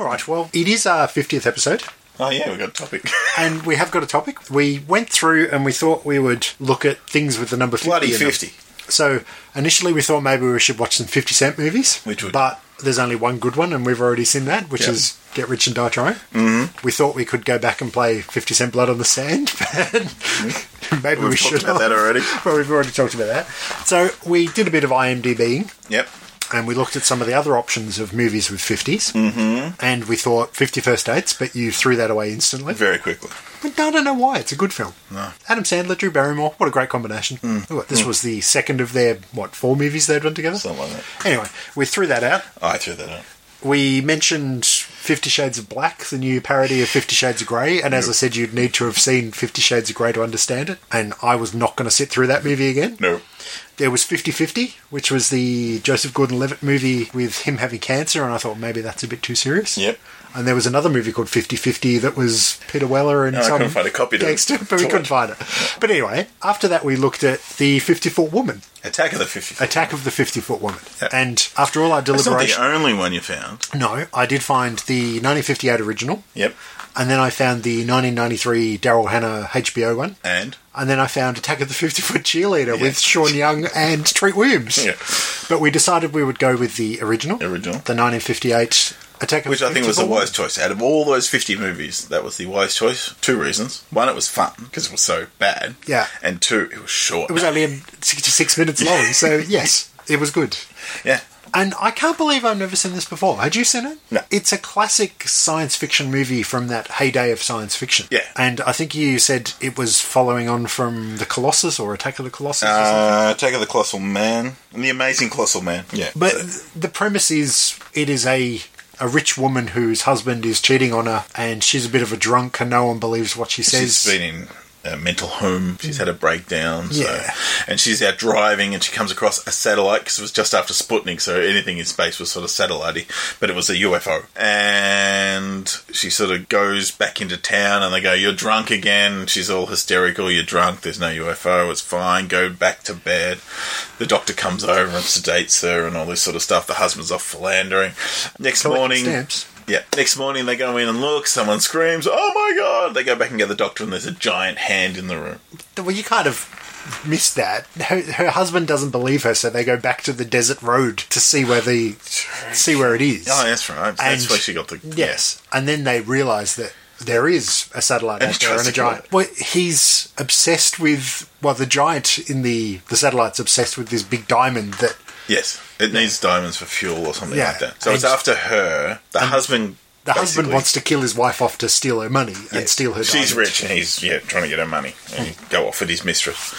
All right, well, it is our 50th episode. Oh yeah, we got a topic. <laughs> And we have got a topic. We went through and we thought we would look at things with the number 50. Bloody in them. fifty. So initially we thought maybe we should watch some 50 Cent movies. Which would- But there's only one good one and we've already seen that, which Yeah. is Get Rich and Die Trying. Mm-hmm. We thought we could go back and play 50 Cent Blood on the Sand. but <laughs> maybe we We've should talked about that already. <laughs> But we've already talked about that. So we did a bit of IMDBing Yep. And we looked at some of the other options of movies with 50s. Mm-hmm. And we thought 50 First Dates, but you threw that away instantly. Very quickly. I don't know why. It's a good film. No. Adam Sandler, Drew Barrymore. What a great combination. What, This was the second of their, what, four movies they'd done together? Something like that. Anyway, we threw that out. I threw that out. We mentioned Fifty Shades of Black, the new parody of Fifty Shades of Grey, and as I said, you'd need to have seen Fifty Shades of Grey to understand it, and I was not going to sit through that movie again. No. There was 50-50, which was the Joseph Gordon-Levitt movie with him having cancer, and I thought maybe that's a bit too serious. Yep. And there was another movie called 50-50 that was Peter Weller and No, I couldn't find a copy to- gangster, but we couldn't find it. But anyway, after that we looked at the 50-foot woman, Attack of the Fifty. Attack of the 50-foot woman. Yeah. And after all our That's not the only one you found. No, I did find the 1958 original, Yep. and then I found the 1993 Daryl Hannah HBO one, And and then I found Attack of the 50 Foot Cheerleader with Sean Young and Treat Williams. Yeah. But we decided we would go with the original, Original. the 1958 Attack of which I think was the wise choice. Out of all those 50 movies, that was the wise choice. Two reasons. One, it was fun because it was so bad. Yeah. And two, it was short. It was only um, 66 minutes long, so <laughs> yes, it was good. yeah. And I can't believe I've never seen this before. Had you seen it? No. It's a classic science fiction movie from that heyday of science fiction. Yeah. And I think you said it was following on from The Colossus or Attack of the Colossus or something. Uh, Attack of the Colossal Man. And the Amazing Colossal Man. Yeah. But the premise is it is a a rich woman whose husband is cheating on her, and she's a bit of a drunk, and no one believes what she says. She's been in a mental home. She's had a breakdown. So, Yeah. And she's out driving and she comes across a satellite because it was just after Sputnik, so anything in space was sort of satellite but it was a UFO. And she sort of goes back into town and they go, You're drunk again. She's all hysterical. You're drunk. There's no UFO. It's fine. Go back to bed. The doctor comes over and sedates her and all this sort of stuff. The husband's off philandering. Next morning. stamps. Yeah. Next morning they go in and look. Someone screams, "Oh my god!" They go back and get the doctor, and there's a giant hand in the room. Well, you kind of missed that. Her, her husband doesn't believe her, so they go back to the desert road to see where the see where it is. Oh, that's right. That's And- where she got the Yes, and then they realise that there is a satellite And out there and a giant. Well, he's obsessed with well, the giant in the the satellite's obsessed with this big diamond that Yes, it needs diamonds for fuel or something Yeah. like that. So it's after her. The husband. the husband wants to kill his wife off to steal her money and steal her. She's diamonds. rich and he's yeah trying to get her money and hmm. go off with his mistress.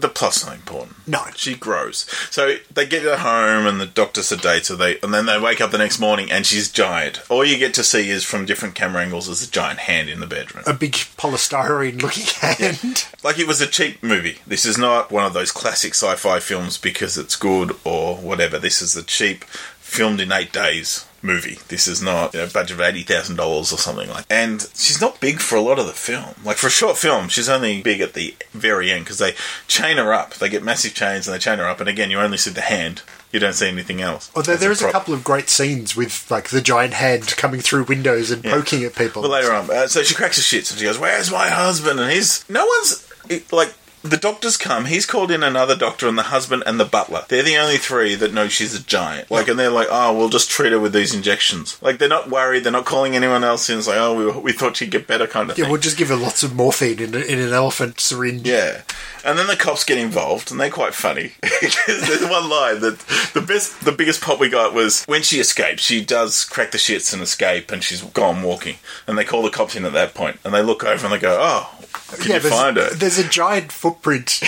The plot's not important. No. she grows. So they get her home and the doctor sedates her. They and then they wake up the next morning and she's giant. All you get to see is from different camera angles is a giant hand in the bedroom. A big polystyrene looking <laughs> hand. Like it was a cheap movie. This is not one of those classic sci-fi films because it's good or whatever. This is a cheap, filmed in eight days movie. This is not you know, a budget of eighty thousand dollars or something like. That. And she's not big for a lot of the film. Like for a short film, she's only big at the very end because they chain her up. They get massive chains and they chain her up. And again, you only see the hand. You don't see anything else. Although there is a prop. couple of great scenes with like the giant hand coming through windows and poking at people. But later on, uh, so she cracks her shits and she goes, "Where's my husband?" And he's no one's it, like the doctors come. He's called in another doctor and the husband and the butler. They're the only three that know she's a giant. Like, and they're like, "Oh, we'll just treat her with these injections." Like, they're not worried. They're not calling anyone else in. It's like, "Oh, we, we thought she'd get better," kind of yeah, thing. we'll just give her lots of morphine in, in an elephant syringe. Yeah. And then the cops get involved, and they're quite funny. <laughs> There's one line that the best, the biggest pop we got was when she escapes. She does crack the shits and escape, and she's gone walking. And they call the cops in at that point, and they look over and they go, "Oh, can you there's, find her?" there's a giant footprint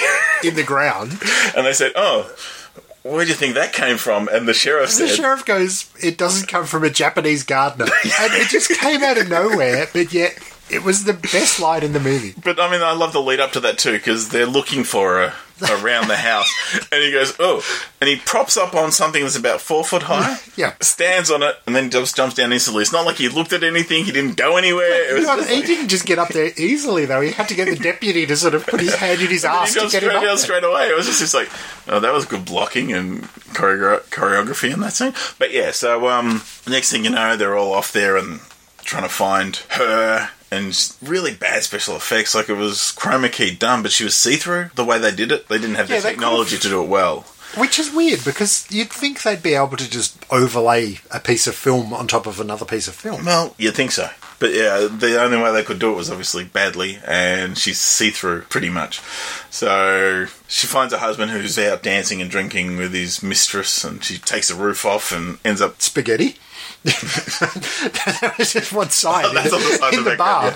in the ground. And they said, "Oh, where do you think that came from?" And the sheriff said The said, sheriff goes, "It doesn't come from a Japanese gardener," and it just came out of nowhere. But yet, it was the best line in the movie. <laughs> But I mean, I love the lead up to that too because they're looking for her around the house, <laughs> and he goes, "Oh," and he props up on something that's about four foot high. <laughs> Yeah. stands on it, and then just jumps down instantly. It's not like he looked at anything; he didn't go anywhere. It was No, he like- didn't just get up there easily, though. He had to get the deputy to sort of put his hand in his ass to get him up down straight away. It was just, just like, oh, that was good blocking and choreo- choreography in that scene. But yeah, so um, next thing you know, they're all off there and trying to find her. And really bad special effects, like it was chroma key done, but she was see through. The way they did it, they didn't have the Yeah, they technology to do it well. Which is weird because you'd think they'd be able to just overlay a piece of film on top of another piece of film. Well, you'd think so. But yeah, the only way they could do it was obviously badly, and she's see through pretty much. So she finds a husband who's out dancing and drinking with his mistress, and she takes the roof off and ends up. Spaghetti. that was <laughs> just one sign <laughs> That's on the side in of the the bar.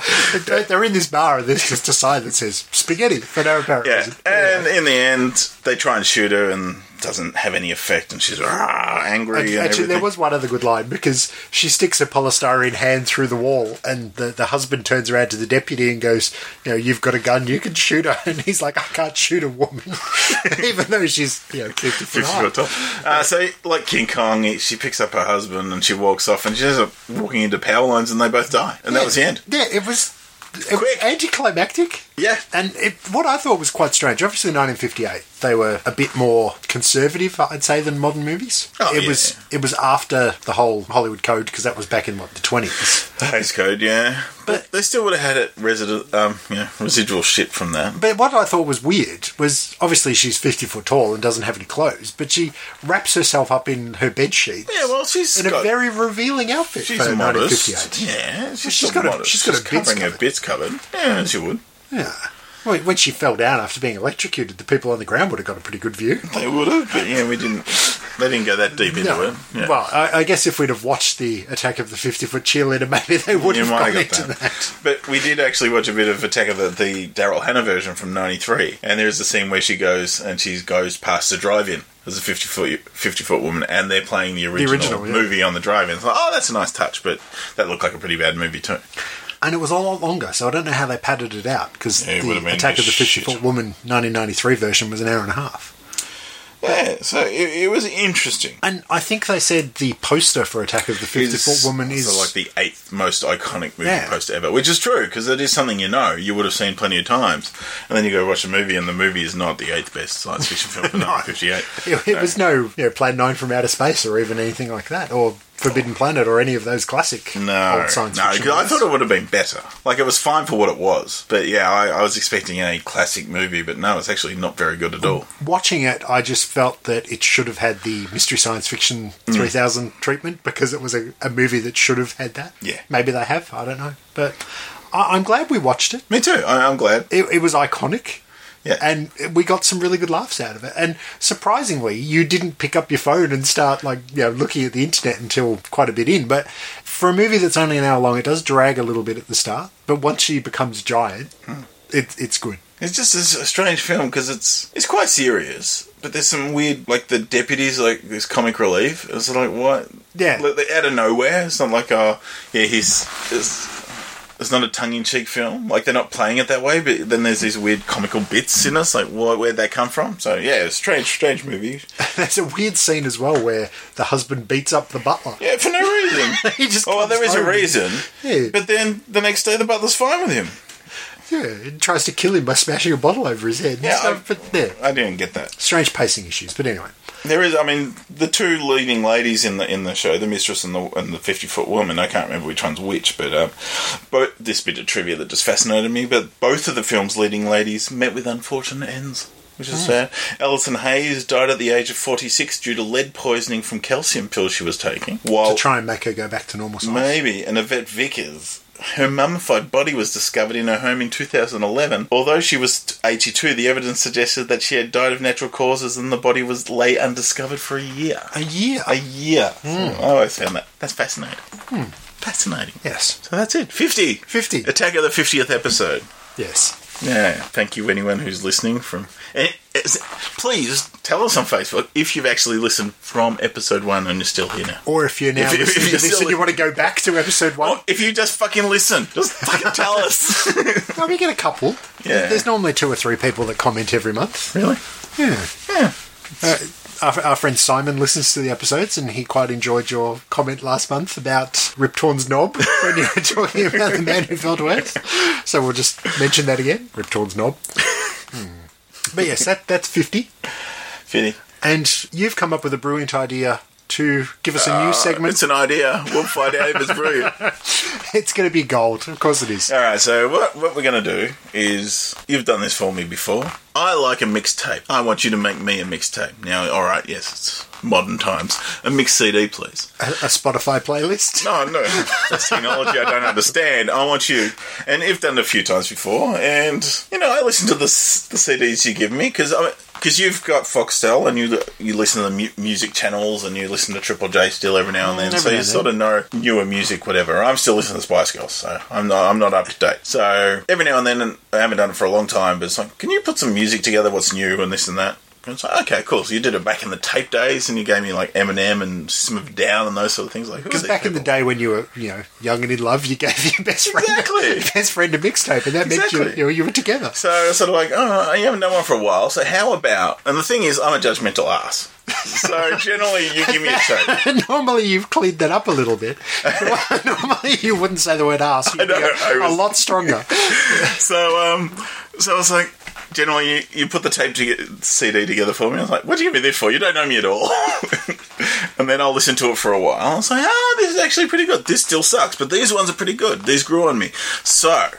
They're in this bar, and there's just a sign that says spaghetti for no apparent Yeah, reason. and in the end, they try and shoot her, and doesn't have any effect, and she's ah, angry and Actually, there was one other good line because she sticks her polystyrene hand through the wall, and the, the husband turns around to the deputy and goes, "You know, you've got a gun, you can shoot her." <laughs> And he's like, "I can't shoot a woman, <laughs> even though she's you know fifty foot 50 high." foot. Uh, so, like King Kong, she picks up her husband and she walks off, and she ends up walking into power lines, and they both die, and that was the end. Yeah, it was. It was Quick. anticlimactic. Yeah. And it, what I thought was quite strange, obviously 1958, they were a bit more conservative, I'd say, than modern movies. Oh, it yeah. was it was after the whole Hollywood Code because that was back in what the 20s. The Hays Code, yeah, but they still would have had it resident, um, you know, residual shit from that. But what I thought was weird was obviously she's 50 foot tall and doesn't have any clothes, but she wraps herself up in her bed sheets Yeah, well, she's in a very revealing outfit she's for modest. 1958. Yeah, she's, she's still got a- modest. she's got her bits covering her bits covered. Yeah, she would. Yeah. Well, when she fell down after being electrocuted, the people on the ground would have got a pretty good view. They would have, but yeah, we didn't. They didn't go that deep into it. Yeah. Well, I, I guess if we'd have watched the attack of the 50 foot cheerleader, maybe they would You have gone have got into that. that. But we did actually watch a bit of Attack of the, the Daryl Hannah version from '93, and there's a scene where she goes and she goes past the drive-in as a 50 foot 50 foot woman, and they're playing the original, original, yeah. movie on the drive-in. It's like, oh, that's a nice touch, but that looked like a pretty bad movie too. And it was a lot longer, so I don't know how they padded it out because Yeah, it would have the Attack of the Fifty Foot Woman 1993 version was an hour and a half. Yeah, so it, it was interesting. And I think they said the poster for Attack of the 50 Foot Woman is. like the eighth most iconic movie Yeah. poster ever, which is true because it is something you know you would have seen plenty of times, and then you go watch a movie and the movie is not the eighth best science fiction film of <laughs> 1958. it, <laughs> it was no you know, Plan 9 from Outer Space or even anything like that, or Forbidden Planet or any of those classic No, old science no, fiction. I thought it would have been better. Like it was fine for what it was, but yeah, I, I was expecting a classic movie, but no, it's actually not very good at all. Watching it, I just felt that it should have had the Mystery Science Fiction Mm. 3000 treatment because it was a, a movie that should have had that. Yeah. Maybe they have, I don't know. But I, I'm glad we watched it. Me too. I, I'm glad. it, it was iconic. Yeah. And we got some really good laughs out of it. And surprisingly, you didn't pick up your phone and start like you know looking at the internet until quite a bit in. But for a movie that's only an hour long, it does drag a little bit at the start. But once she becomes giant, Hmm. it, it's good. It's just a, a strange film because it's it's quite serious, but there's some weird like the deputies like this comic relief. It's like what? Yeah. Out of nowhere. It's not like oh yeah he's. It's, not a tongue-in-cheek film. Like they're not playing it that way, but then there's these weird comical bits in us. Like, wh- where'd they come from? So yeah, it's strange, strange movie. <laughs> There's a weird scene as well where the husband beats up the butler. Yeah, for no reason. <laughs> He just oh, well, there is a reason. Yeah. But then the next day, the butler's fine with him. Yeah, he tries to kill him by smashing a bottle over his head. Yeah, stuff, I- but yeah, I didn't get that. strange pacing issues. But anyway, There is, I mean, the two leading ladies in the in the show, the mistress and the and the fifty foot woman. I can't remember which one's which, but um, both this bit of trivia that just fascinated me. But both of the film's leading ladies met with unfortunate ends, which is sad. Allison Hayes died at the age of forty six due to lead poisoning from calcium pills she was taking. While to try and make her go back to normal size. Maybe. And Yvette Vickers, her mummified body was discovered in her home in 2011. Although she was 82, the evidence suggested that she had died of natural causes and the body was lay undiscovered for a year. A year. A year. So I always found that. That's fascinating. Hmm. Fascinating. yes. So that's it. 50. 50. Attack of the 50th episode. Yes. Yeah. Thank you, anyone who's listening from. Please tell us on Facebook if you've actually listened from episode one and you're still here now. Or if you're now If- if listening to you're this still- and you want to go back to episode one, Or if you just fucking listen, just fucking <laughs> tell us. <laughs> well, we get a couple. Yeah. There's normally two or three people that comment every month. really? Yeah. Yeah. Uh, our, our friend Simon listens to the episodes and he quite enjoyed your comment last month about Rip Torn's knob <laughs> when you were talking about the man who fell to earth. So we'll just mention that again. Rip Torn's knob. Hmm. But yes, that, that's 50. Fitty. And you've come up with a brilliant idea to give us a new uh, segment. It's an idea. We'll find out if it's brilliant. <laughs> It's going to be gold. Of course it is. All right, so what, what we're going to do is you've done this for me before. I like a mixtape. I want you to make me a mixtape. Now, all right, yes, it's modern times. A mixed CD, please. A, a Spotify playlist. No, no, <laughs> that's technology I don't understand. I want you, and you've done it a few times before, and you know I listen to the the CDs you give me because because you've got Foxtel and you you listen to the mu- music channels and you listen to Triple J still every now and then, Mm, every so you sort of know newer music, whatever. I'm still listening to Spice Girls, so I'm not I'm not up to date. So every now and then, and I haven't done it for a long time, but it's like, can you put some music together? What's new and this and that. And it's like, okay, cool. So you did it back in the tape days, and you gave me like Eminem and System of a Down and those sort of things. Like, Because back in the day when you were, you know, young and in love, you gave your best friend, Exactly. your <laughs> best friend a mixtape, and that meant Exactly. you, you, you were together. So sort of like, oh, you haven't done one for a while. So how about? And the thing is, I'm a judgmental ass. So <laughs> generally, you give me a tape. <laughs> Normally, you've cleaned that up a little bit. Normally, you wouldn't say the word ass. You'd know, be a, I was- a lot stronger. So um, so I was like, generally, you, you put the tape to get, CD together for me. I was like, what do you give me this for? You don't know me at all. <laughs> and then I'll listen to it for a while. I was like, ah, this is actually pretty good. This still sucks, but these ones are pretty good. These grew on me. So.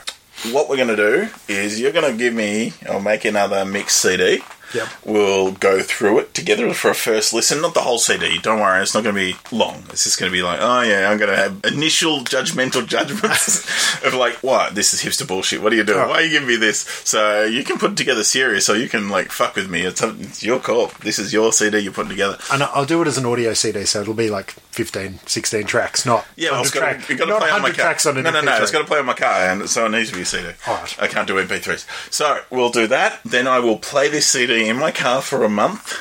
What we're going to do is you're going to give me, I'll make another mix CD. Yep. We'll go through it together for a first listen. Not the whole CD. Don't worry, it's not going to be long. It's just going to be like, oh yeah, I'm going to have initial judgmental <laughs> judgments of like, what? This is hipster bullshit. What are you doing? Oh. Why are you giving me this? So you can put it together serious, or you can like fuck with me. It's, it's your call. This is your CD you're putting together. And I'll do it as an audio CD, so it'll be like 15, 16 tracks, not Yeah, well, it's 100 got to, got to not play on my 100 car. tracks on no, no, no. MP3. It's got to play on my car, and so it needs to be a CD. Alright. I can't do MP3s. So we'll do that. Then I will play this CD in my car for a month,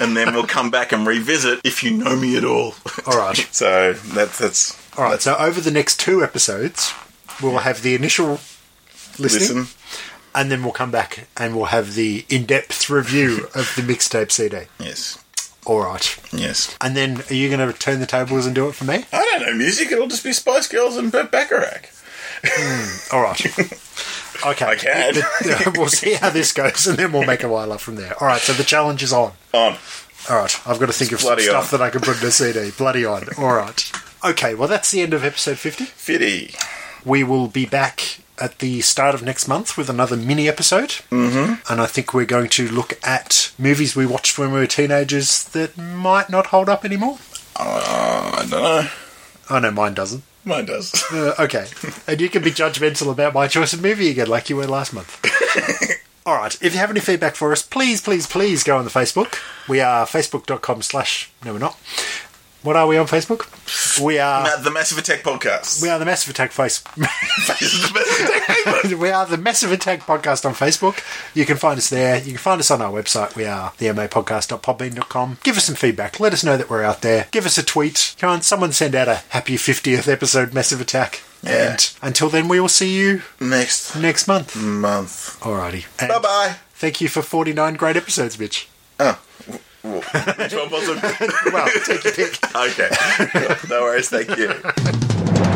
and then we'll come back and revisit if you know me at all. All right. <laughs> so that's that's All right, so over the next two episodes, we'll have the initial listening, listen. and then we'll come back and we'll have the in-depth review of the mixtape CD. Yes, All right. yes. And then are you going to turn the tables and do it for me? I don't know music. It'll just be Spice Girls and Burt Bacharach. Hmm, all right. <laughs> Okay. I can. <laughs> we'll see how this goes, and then we'll make a while up from there. All right. So the challenge is on. On. All right. I've got to think of some stuff that I can put in a CD. Bloody on. All right. Okay. Well, that's the end of episode fifty. Fitty. We will be back at the start of next month with another mini episode. Mm-hmm. And I think we're going to look at movies we watched when we were teenagers that might not hold up anymore. Uh, I don't know. I know mine doesn't. Mine does. <laughs> Uh, okay. and you can be judgmental about my choice of movie again, like you were last month. <laughs> All right. If you have any feedback for us, please, please, please go on the Facebook. We are facebook.com slash. No, we're not. What are we on Facebook? We are. The Massive Attack podcast. We are the Massive Attack face. the Massive Attack paper. we are the Massive Attack Podcast on Facebook. You can find us there. You can find us on our website. We are the MApodcast.podbean.com. Give us some feedback. Let us know that we're out there. Give us a tweet. Come on, someone send out a happy 50th episode Massive Attack. Yeah. And until then, we will see you Next next month. month. Alrighty. Bye bye. Thank you for 49 great episodes, Mitch. Oh. Which one was it? Well, take your pick. <laughs> okay. No worries. Thank you.